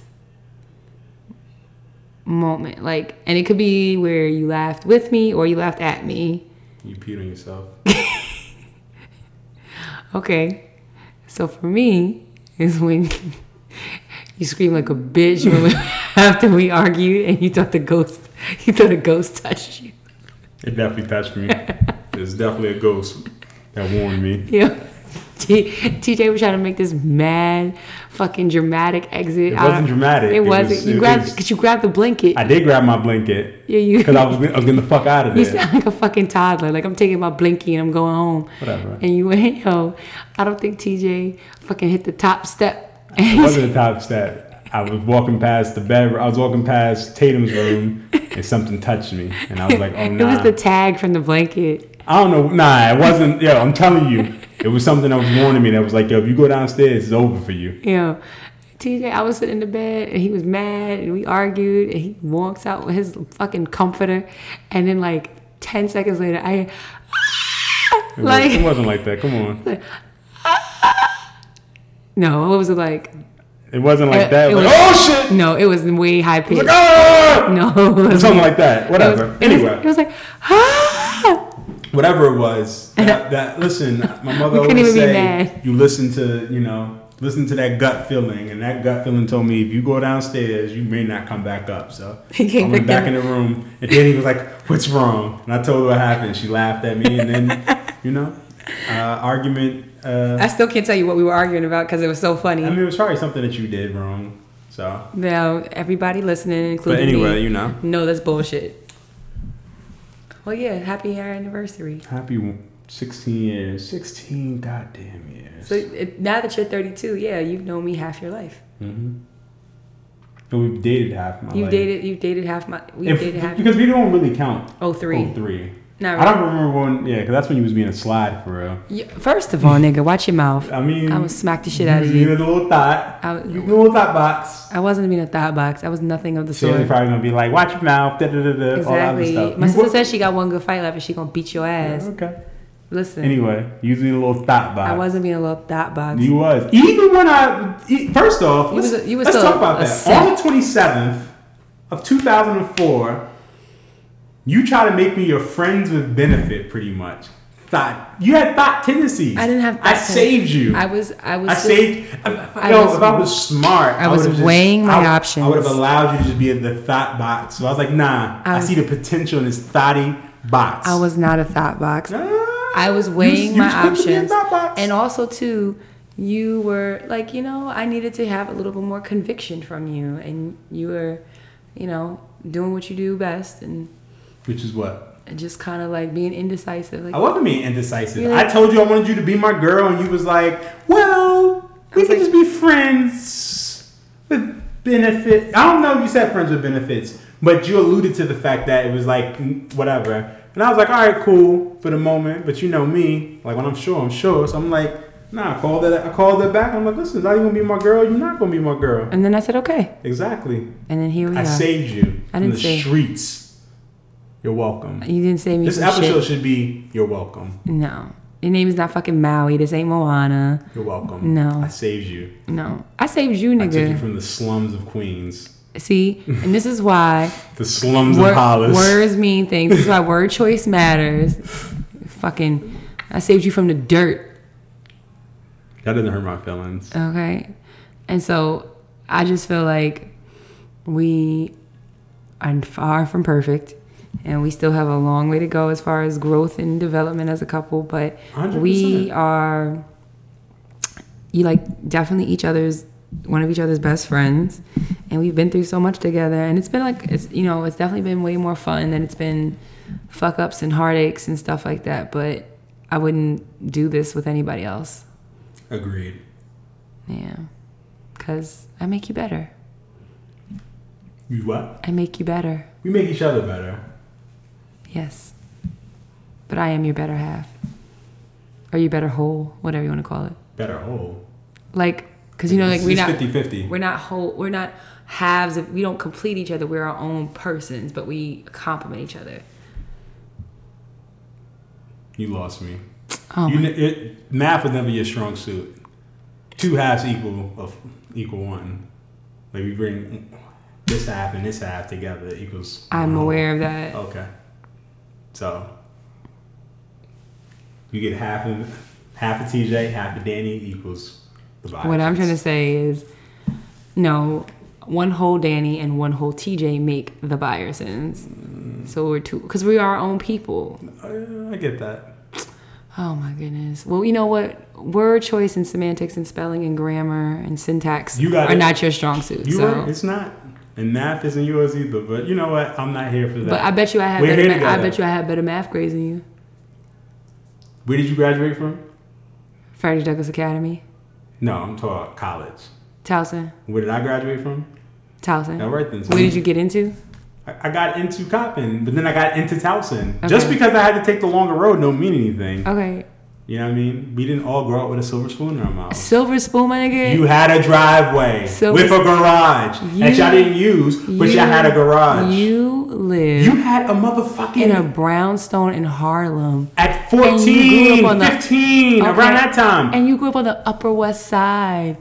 [SPEAKER 3] moment, like, and it could be where you laughed with me or you laughed at me.
[SPEAKER 2] You peed on yourself.
[SPEAKER 3] Okay. So for me, is when you scream like a bitch after we argued and you thought the ghost, you thought a ghost touched you.
[SPEAKER 2] It definitely touched me. There's definitely a ghost that warned me.
[SPEAKER 3] Yeah. T- TJ was trying to make this mad, fucking dramatic exit.
[SPEAKER 2] It wasn't dramatic.
[SPEAKER 3] It,
[SPEAKER 2] It
[SPEAKER 3] wasn't.
[SPEAKER 2] was-
[SPEAKER 3] you
[SPEAKER 2] it
[SPEAKER 3] grabbed because you grabbed the blanket.
[SPEAKER 2] I did grab my blanket
[SPEAKER 3] yeah, you.
[SPEAKER 2] because I was, I was getting the fuck out of there.
[SPEAKER 3] You sound like a fucking toddler. Like I'm taking my blinky and I'm going home.
[SPEAKER 2] Whatever.
[SPEAKER 3] And you went, yo, I don't think TJ fucking hit the top step.
[SPEAKER 2] It wasn't a top step. I was walking past the bed. I was walking past Tatum's room, and something touched me, and I was like, "Oh no.
[SPEAKER 3] It was the tag from the blanket.
[SPEAKER 2] I don't know. Nah, it wasn't. Yo, I'm telling you, it was something that was warning me. That was like, "Yo, if you go downstairs, it's over for you."
[SPEAKER 3] Yeah. TJ, I was sitting in the bed and he was mad and we argued and he walks out with his fucking comforter and then like 10 seconds later, I
[SPEAKER 2] It, was,
[SPEAKER 3] like,
[SPEAKER 2] it wasn't like that. Come on.
[SPEAKER 3] no, what was it like?
[SPEAKER 2] It wasn't like
[SPEAKER 3] It-
[SPEAKER 2] that.
[SPEAKER 3] it
[SPEAKER 2] It was like, oh shit!
[SPEAKER 3] No, it was way high pitched.
[SPEAKER 2] Like, Ah!
[SPEAKER 3] No, it was
[SPEAKER 2] Something like that.
[SPEAKER 3] It was,
[SPEAKER 2] Whatever.
[SPEAKER 3] it was-
[SPEAKER 2] anyway,
[SPEAKER 3] it was like, ah!
[SPEAKER 2] Whatever it was. That, that listen, my mother always say you listen to you know listen to that gut feeling, and that gut feeling told me if you go downstairs, you may not come back up. So I went
[SPEAKER 3] back
[SPEAKER 2] back in the room, and then he was like, "What's wrong?" And I told her what happened. She laughed at me, and then you know, uh, argument. Uh,
[SPEAKER 3] I still can't tell you what we were arguing about because it was so funny.
[SPEAKER 2] I mean, it was probably something that you did wrong. So,
[SPEAKER 3] now, everybody listening, including but
[SPEAKER 2] anyway,
[SPEAKER 3] me,
[SPEAKER 2] you know,
[SPEAKER 3] no, that's bullshit. Well, yeah, happy anniversary.
[SPEAKER 2] happy 16 years, 16 goddamn years.
[SPEAKER 3] So it, now that you're 32, yeah, you've known me half your life.
[SPEAKER 2] Mm-hmm. But we've dated half my life.
[SPEAKER 3] You
[SPEAKER 2] life.
[SPEAKER 3] dated, you've dated half my, we
[SPEAKER 2] If-
[SPEAKER 3] dated half.
[SPEAKER 2] because we don't really count.
[SPEAKER 3] Oh, three.
[SPEAKER 2] Oh, three.
[SPEAKER 3] Not
[SPEAKER 2] I don't remember when. Yeah, because that's when you was being a slide for real.
[SPEAKER 3] Yeah, First of all, nigga, watch your mouth.
[SPEAKER 2] I mean,
[SPEAKER 3] I would smack the shit out of
[SPEAKER 2] you.
[SPEAKER 3] you.
[SPEAKER 2] was a little thought.
[SPEAKER 3] I was-
[SPEAKER 2] you was a little thought box.
[SPEAKER 3] I wasn't being a thought box. I was nothing of the sort.
[SPEAKER 2] probably gonna be like, watch your mouth. Da, da, da, da, all that other
[SPEAKER 3] Exactly.
[SPEAKER 2] stuff.
[SPEAKER 3] My
[SPEAKER 2] You
[SPEAKER 3] sister said she got one good fight left and she gonna beat your ass.
[SPEAKER 2] Okay.
[SPEAKER 3] Listen,
[SPEAKER 2] Anyway, using a little thought box.
[SPEAKER 3] I wasn't being a little thought box.
[SPEAKER 2] You was even when I, first off,
[SPEAKER 3] You
[SPEAKER 2] let's,
[SPEAKER 3] was a- you was
[SPEAKER 2] let's talk about that.
[SPEAKER 3] set.
[SPEAKER 2] On the twenty seventh of two thousand and four, you try to make me your friends with benefit, pretty much. Thought you had thought tendencies.
[SPEAKER 3] I didn't have.
[SPEAKER 2] I
[SPEAKER 3] thought
[SPEAKER 2] saved you.
[SPEAKER 3] I was. I was.
[SPEAKER 2] I
[SPEAKER 3] just-
[SPEAKER 2] saved.
[SPEAKER 3] I
[SPEAKER 2] yo,
[SPEAKER 3] was-
[SPEAKER 2] if I was smart,
[SPEAKER 3] I was
[SPEAKER 2] would've just-
[SPEAKER 3] weighing my
[SPEAKER 2] I,
[SPEAKER 3] options.
[SPEAKER 2] I would have allowed you to just be in the thought box. So I was like, nah. I,
[SPEAKER 3] I
[SPEAKER 2] see the potential in this thoughty box.
[SPEAKER 3] I was not a thought box. I was weighing
[SPEAKER 2] you
[SPEAKER 3] my
[SPEAKER 2] was quick to be a
[SPEAKER 3] options,
[SPEAKER 2] thought box.
[SPEAKER 3] and also too, you were like, you know, I needed to have a little bit more conviction from you, and you were, you know, doing what you do best, and,
[SPEAKER 2] which is what.
[SPEAKER 3] and just kind of like being indecisive. Like,
[SPEAKER 2] I wasn't being indecisive.
[SPEAKER 3] You're
[SPEAKER 2] I told you I wanted you to be my girl, and you was like, "Well, we can
[SPEAKER 3] like-
[SPEAKER 2] just be friends with benefit." I don't know if you said friends with benefits, but you alluded to the fact that it was like mm, whatever. And I was like, "All right, cool for the moment," but you know me, like when I'm sure, I'm sure. So I'm like, "Nah." I called that. I called that back. I'm like, "Listen, not even gonna be my girl. You're not gonna be my girl."
[SPEAKER 3] and then I said, okay,
[SPEAKER 2] Exactly.
[SPEAKER 3] and then here we
[SPEAKER 2] I
[SPEAKER 3] are.
[SPEAKER 2] I saved you
[SPEAKER 3] I didn't
[SPEAKER 2] the
[SPEAKER 3] say-
[SPEAKER 2] streets. You're welcome.
[SPEAKER 3] you didn't say me
[SPEAKER 2] This episode
[SPEAKER 3] shit.
[SPEAKER 2] should be "You're welcome."
[SPEAKER 3] No, Your name is not fucking Maui. This ain't Moana.
[SPEAKER 2] You're welcome.
[SPEAKER 3] No.
[SPEAKER 2] I saved you.
[SPEAKER 3] No, I saved you, nigga.
[SPEAKER 2] I took you from the slums of Queens,
[SPEAKER 3] See, and this is why
[SPEAKER 2] the slums
[SPEAKER 3] wor-
[SPEAKER 2] of Hollis.
[SPEAKER 3] words mean things. This is why word choice matters. fucking, I saved you from the dirt.
[SPEAKER 2] That didn't hurt my feelings.
[SPEAKER 3] Okay. And so I just feel like we are far from perfect and we still have a long way to go as far as growth and development as a couple, but we
[SPEAKER 2] 100%.
[SPEAKER 3] are you like definitely each other's one of each other's best friends and we've been through so much together and it's been like it's you know it's definitely been way more fun than it's been fuck ups and heartaches and stuff like that but i wouldn't do this with anybody else
[SPEAKER 2] Agreed.
[SPEAKER 3] yeah. Because I make you better.
[SPEAKER 2] You what?
[SPEAKER 3] I make you better.
[SPEAKER 2] We make each other better.
[SPEAKER 3] Yes. But I am your better half. Or your better whole, whatever you want to call it.
[SPEAKER 2] Better whole.
[SPEAKER 3] Like, because you know, like
[SPEAKER 2] It's-
[SPEAKER 3] we're
[SPEAKER 2] it's
[SPEAKER 3] not
[SPEAKER 2] 50-50.
[SPEAKER 3] We're not whole. We're not halves. Of, we don't complete each other. We're our own persons, but we complement each other.
[SPEAKER 2] You lost me.
[SPEAKER 3] Oh
[SPEAKER 2] you, it, math was never your strong suit. Two halves equal of equal one. Like we bring this half and this half together equals.
[SPEAKER 3] I'm
[SPEAKER 2] whole.
[SPEAKER 3] aware of that.
[SPEAKER 2] Okay. So you get half of half of TJ, half of Danny equals the vibe.
[SPEAKER 3] What I'm trying to say is, no, one whole Danny and one whole TJ make the Byersons. So we're two, because we are our own people.
[SPEAKER 2] I, I get that.
[SPEAKER 3] Oh my goodness. Well, you know what? Word choice and semantics and spelling and grammar and syntax
[SPEAKER 2] You got
[SPEAKER 3] are
[SPEAKER 2] it.
[SPEAKER 3] not your strong suit.
[SPEAKER 2] You
[SPEAKER 3] so.
[SPEAKER 2] are. It's not. And math isn't yours either. But you know what? I'm not here for that.
[SPEAKER 3] but I bet you I have
[SPEAKER 2] We're
[SPEAKER 3] better. Ma- I bet you I have better math grades than you.
[SPEAKER 2] Where did you graduate from?
[SPEAKER 3] Frederick Douglass Academy,
[SPEAKER 2] No, I'm talking college.
[SPEAKER 3] Towson,
[SPEAKER 2] Where did I graduate from?
[SPEAKER 3] Towson.
[SPEAKER 2] All right then. So
[SPEAKER 3] Where did you get into?
[SPEAKER 2] I, I got into Coppin, but then I got into Towson. Just because I had to take the longer road don't mean anything.
[SPEAKER 3] Okay,
[SPEAKER 2] You know what I mean? We didn't all grow up with a silver spoon in our mouth.
[SPEAKER 3] Silver Spoon, my nigga.
[SPEAKER 2] You had a driveway
[SPEAKER 3] So-
[SPEAKER 2] with a garage that
[SPEAKER 3] You-
[SPEAKER 2] y'all didn't use, but y'all had a garage. You,
[SPEAKER 3] lived. You
[SPEAKER 2] had a motherfucking
[SPEAKER 3] in a brownstone in Harlem.
[SPEAKER 2] at
[SPEAKER 3] And you
[SPEAKER 2] 14,
[SPEAKER 3] grew up on the-
[SPEAKER 2] 15,
[SPEAKER 3] Okay.
[SPEAKER 2] around that time.
[SPEAKER 3] And you grew up on the Upper West Side.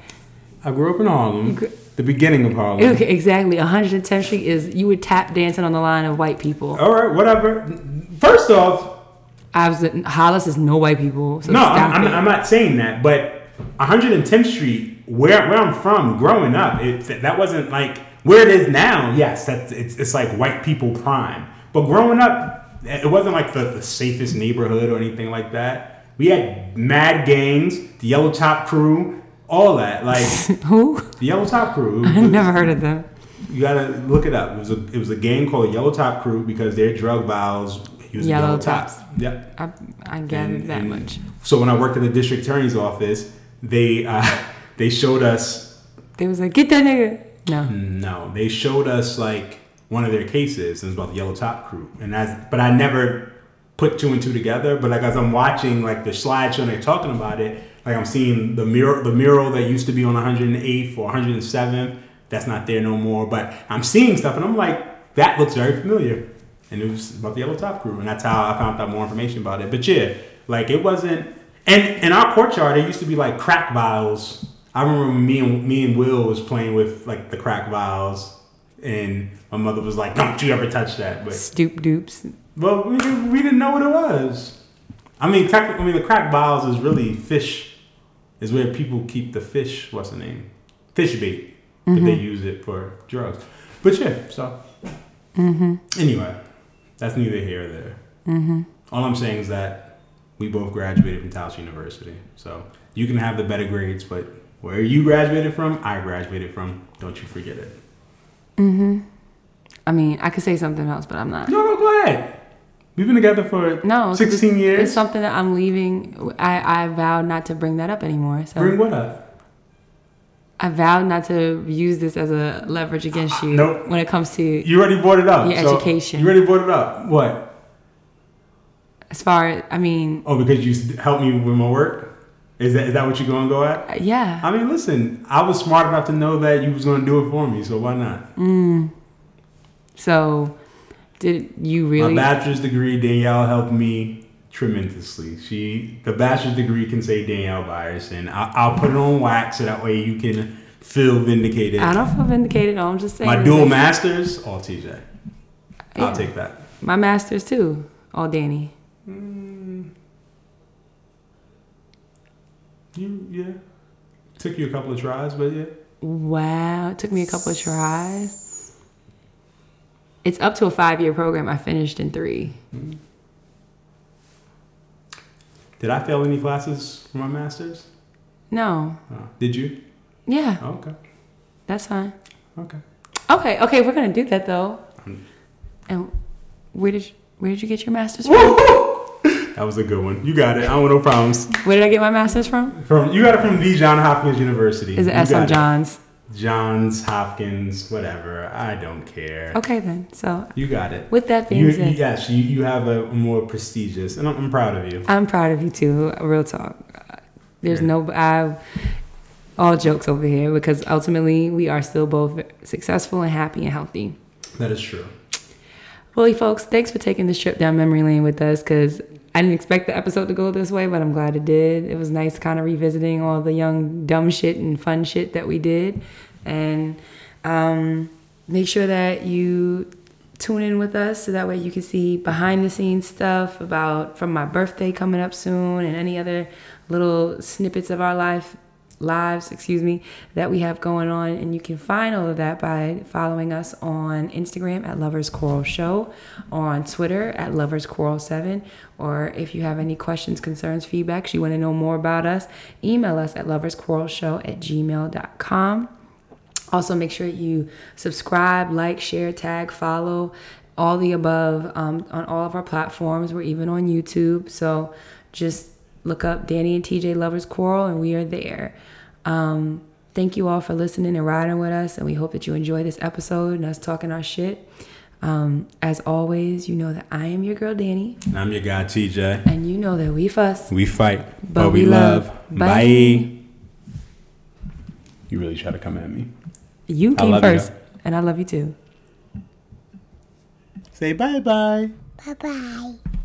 [SPEAKER 2] I grew up in Harlem, the beginning of Harlem.
[SPEAKER 3] Okay, exactly. 110th Street is you would tap dancing on the line of white people.
[SPEAKER 2] All right, whatever. First off,
[SPEAKER 3] I was Hollis is no white people. So
[SPEAKER 2] no,
[SPEAKER 3] stop
[SPEAKER 2] I'm, I'm,
[SPEAKER 3] it.
[SPEAKER 2] I'm not saying that, but 110th Street, where where I'm from, growing up, it that wasn't like where it is now. Yes, that's it's it's like white people prime, but growing up, it wasn't like the, the safest neighborhood or anything like that. We had mad gangs, the Yellow Top Crew, all that. Like
[SPEAKER 3] Who?
[SPEAKER 2] the Yellow Top Crew.
[SPEAKER 3] I never heard of them.
[SPEAKER 2] You gotta look it up. It was a it was a gang called Yellow Top Crew because their drug vials
[SPEAKER 3] Yellow
[SPEAKER 2] yellow,
[SPEAKER 3] Tops.
[SPEAKER 2] tops. Yep.
[SPEAKER 3] I, I gathered
[SPEAKER 2] And-
[SPEAKER 3] that
[SPEAKER 2] and
[SPEAKER 3] much.
[SPEAKER 2] So when I worked at the district attorney's office, they uh, they showed us
[SPEAKER 3] They was like, get that nigga. No.
[SPEAKER 2] no, they showed us like one of their cases. and It was about the Yellow Top Crew, and that's but I never put two and two together. But like as I'm watching like the slideshow and they're talking about it, like I'm seeing the mural the mural that used to be on 108th or 107th. That's not there no more. But I'm seeing stuff, and I'm like, that looks very familiar. And it was about the Yellow Top Crew, and that's how I found out more information about it. But yeah, like it wasn't. And in our courtyard, it used to be like crack vials. I remember me and me and Will was playing with like the crack vials, and my mother was like, "Don't you ever touch that!" But
[SPEAKER 3] Stoop dupes.
[SPEAKER 2] well, we, didn't- we didn't know what it was. I mean, technically, I mean, the crack vials is really fish. Is where people keep the fish. What's the name? Fish bait. But they use it for drugs. But yeah, so. Mhm. Anyway, that's neither here or there. All I'm saying is that we both graduated from Towson University. So you can have the better grades, but where you graduated from, I graduated from. Don't you forget it. Mhm.
[SPEAKER 3] I mean, I could say something else, but I'm not.
[SPEAKER 2] No, no, go ahead. We've been together for
[SPEAKER 3] no
[SPEAKER 2] 16
[SPEAKER 3] it's,
[SPEAKER 2] years.
[SPEAKER 3] It's something that I'm leaving. I, I vowed not to bring that up anymore. So
[SPEAKER 2] Bring what up?
[SPEAKER 3] I vowed not to use this as a leverage against you
[SPEAKER 2] Nope.
[SPEAKER 3] when it comes to
[SPEAKER 2] You already brought it up.
[SPEAKER 3] Your
[SPEAKER 2] so
[SPEAKER 3] education.
[SPEAKER 2] You already brought it up. What?
[SPEAKER 3] as far as I mean,
[SPEAKER 2] Oh, because you helped me with my work. Is that is that what you're gonna go at?
[SPEAKER 3] yeah.
[SPEAKER 2] I mean, listen. I was smart enough to know that you was gonna do it for me, so why not? Mm.
[SPEAKER 3] So did you really?
[SPEAKER 2] My bachelor's degree, Danielle helped me tremendously. She, the bachelor's degree can say Danielle Byers, and I'll, I'll put it on wax so that way you can feel vindicated.
[SPEAKER 3] I don't feel vindicated. I'm just saying.
[SPEAKER 2] My dual masters, all TJ.
[SPEAKER 3] Yeah.
[SPEAKER 2] I'll take that.
[SPEAKER 3] My masters too. All Danny. Hmm.
[SPEAKER 2] You, yeah. Took you a couple of tries, but yeah.
[SPEAKER 3] Wow. It took me a couple of tries. It's up to a five year program. I finished in three. Hmm.
[SPEAKER 2] Did I fail any classes for my masters?
[SPEAKER 3] No.
[SPEAKER 2] Oh, did you?
[SPEAKER 3] Yeah.
[SPEAKER 2] Okay.
[SPEAKER 3] That's fine.
[SPEAKER 2] Okay.
[SPEAKER 3] Okay. Okay. We're gonna do that though.
[SPEAKER 2] Um,
[SPEAKER 3] And where did you, where did you get your masters from?
[SPEAKER 2] That was a good one. You got it. I don't want no problems.
[SPEAKER 3] Where did I get my masters from?
[SPEAKER 2] From you got it from the John Hopkins University.
[SPEAKER 3] Is it S.M. Johns?
[SPEAKER 2] got
[SPEAKER 3] John's?
[SPEAKER 2] Hopkins, whatever. I don't care.
[SPEAKER 3] Okay then. So
[SPEAKER 2] You got it.
[SPEAKER 3] with that being
[SPEAKER 2] You,
[SPEAKER 3] said,
[SPEAKER 2] yes, you, you have a more prestigious, and I'm, I'm proud of you.
[SPEAKER 3] I'm proud of you too. Real talk. There's no I all jokes over here because ultimately we are still both successful and happy and healthy.
[SPEAKER 2] That is true.
[SPEAKER 3] Well, folks, thanks for taking this trip down memory lane with us because I didn't expect the episode to go this way, but I'm glad it did. It was nice kind of revisiting all the young dumb shit and fun shit that we did. And um, make sure that you tune in with us so that way you can see behind the scenes stuff about from my birthday coming up soon and any other little snippets of our life lives, excuse me, that we have going on. And you can find all of that by following us on Instagram at Lovers Quarrel Show, on Twitter at Lovers Quarrel 7. Or if you have any questions, concerns, feedbacks, you want to know more about us, email us at loversquarrelshow at gmail.com. Also, make sure you subscribe, like, share, tag, follow, all the above um, on all of our platforms. We're even on YouTube. So just look up Danny and TJ Lovers Quarrel, and we are there. Um, thank you all for listening and riding with us, and we hope that you enjoy this episode and us talking our shit. Um, as always, you know that I am your girl Danny,
[SPEAKER 2] And I'm your guy, TJ.
[SPEAKER 3] and you know that we fuss.
[SPEAKER 2] We fight,
[SPEAKER 3] But we love.
[SPEAKER 2] Bye.
[SPEAKER 3] Bye.
[SPEAKER 2] You really try to come at me.
[SPEAKER 3] You came
[SPEAKER 2] love you.
[SPEAKER 3] first, and I love you too.
[SPEAKER 2] Say bye bye.
[SPEAKER 6] Bye bye.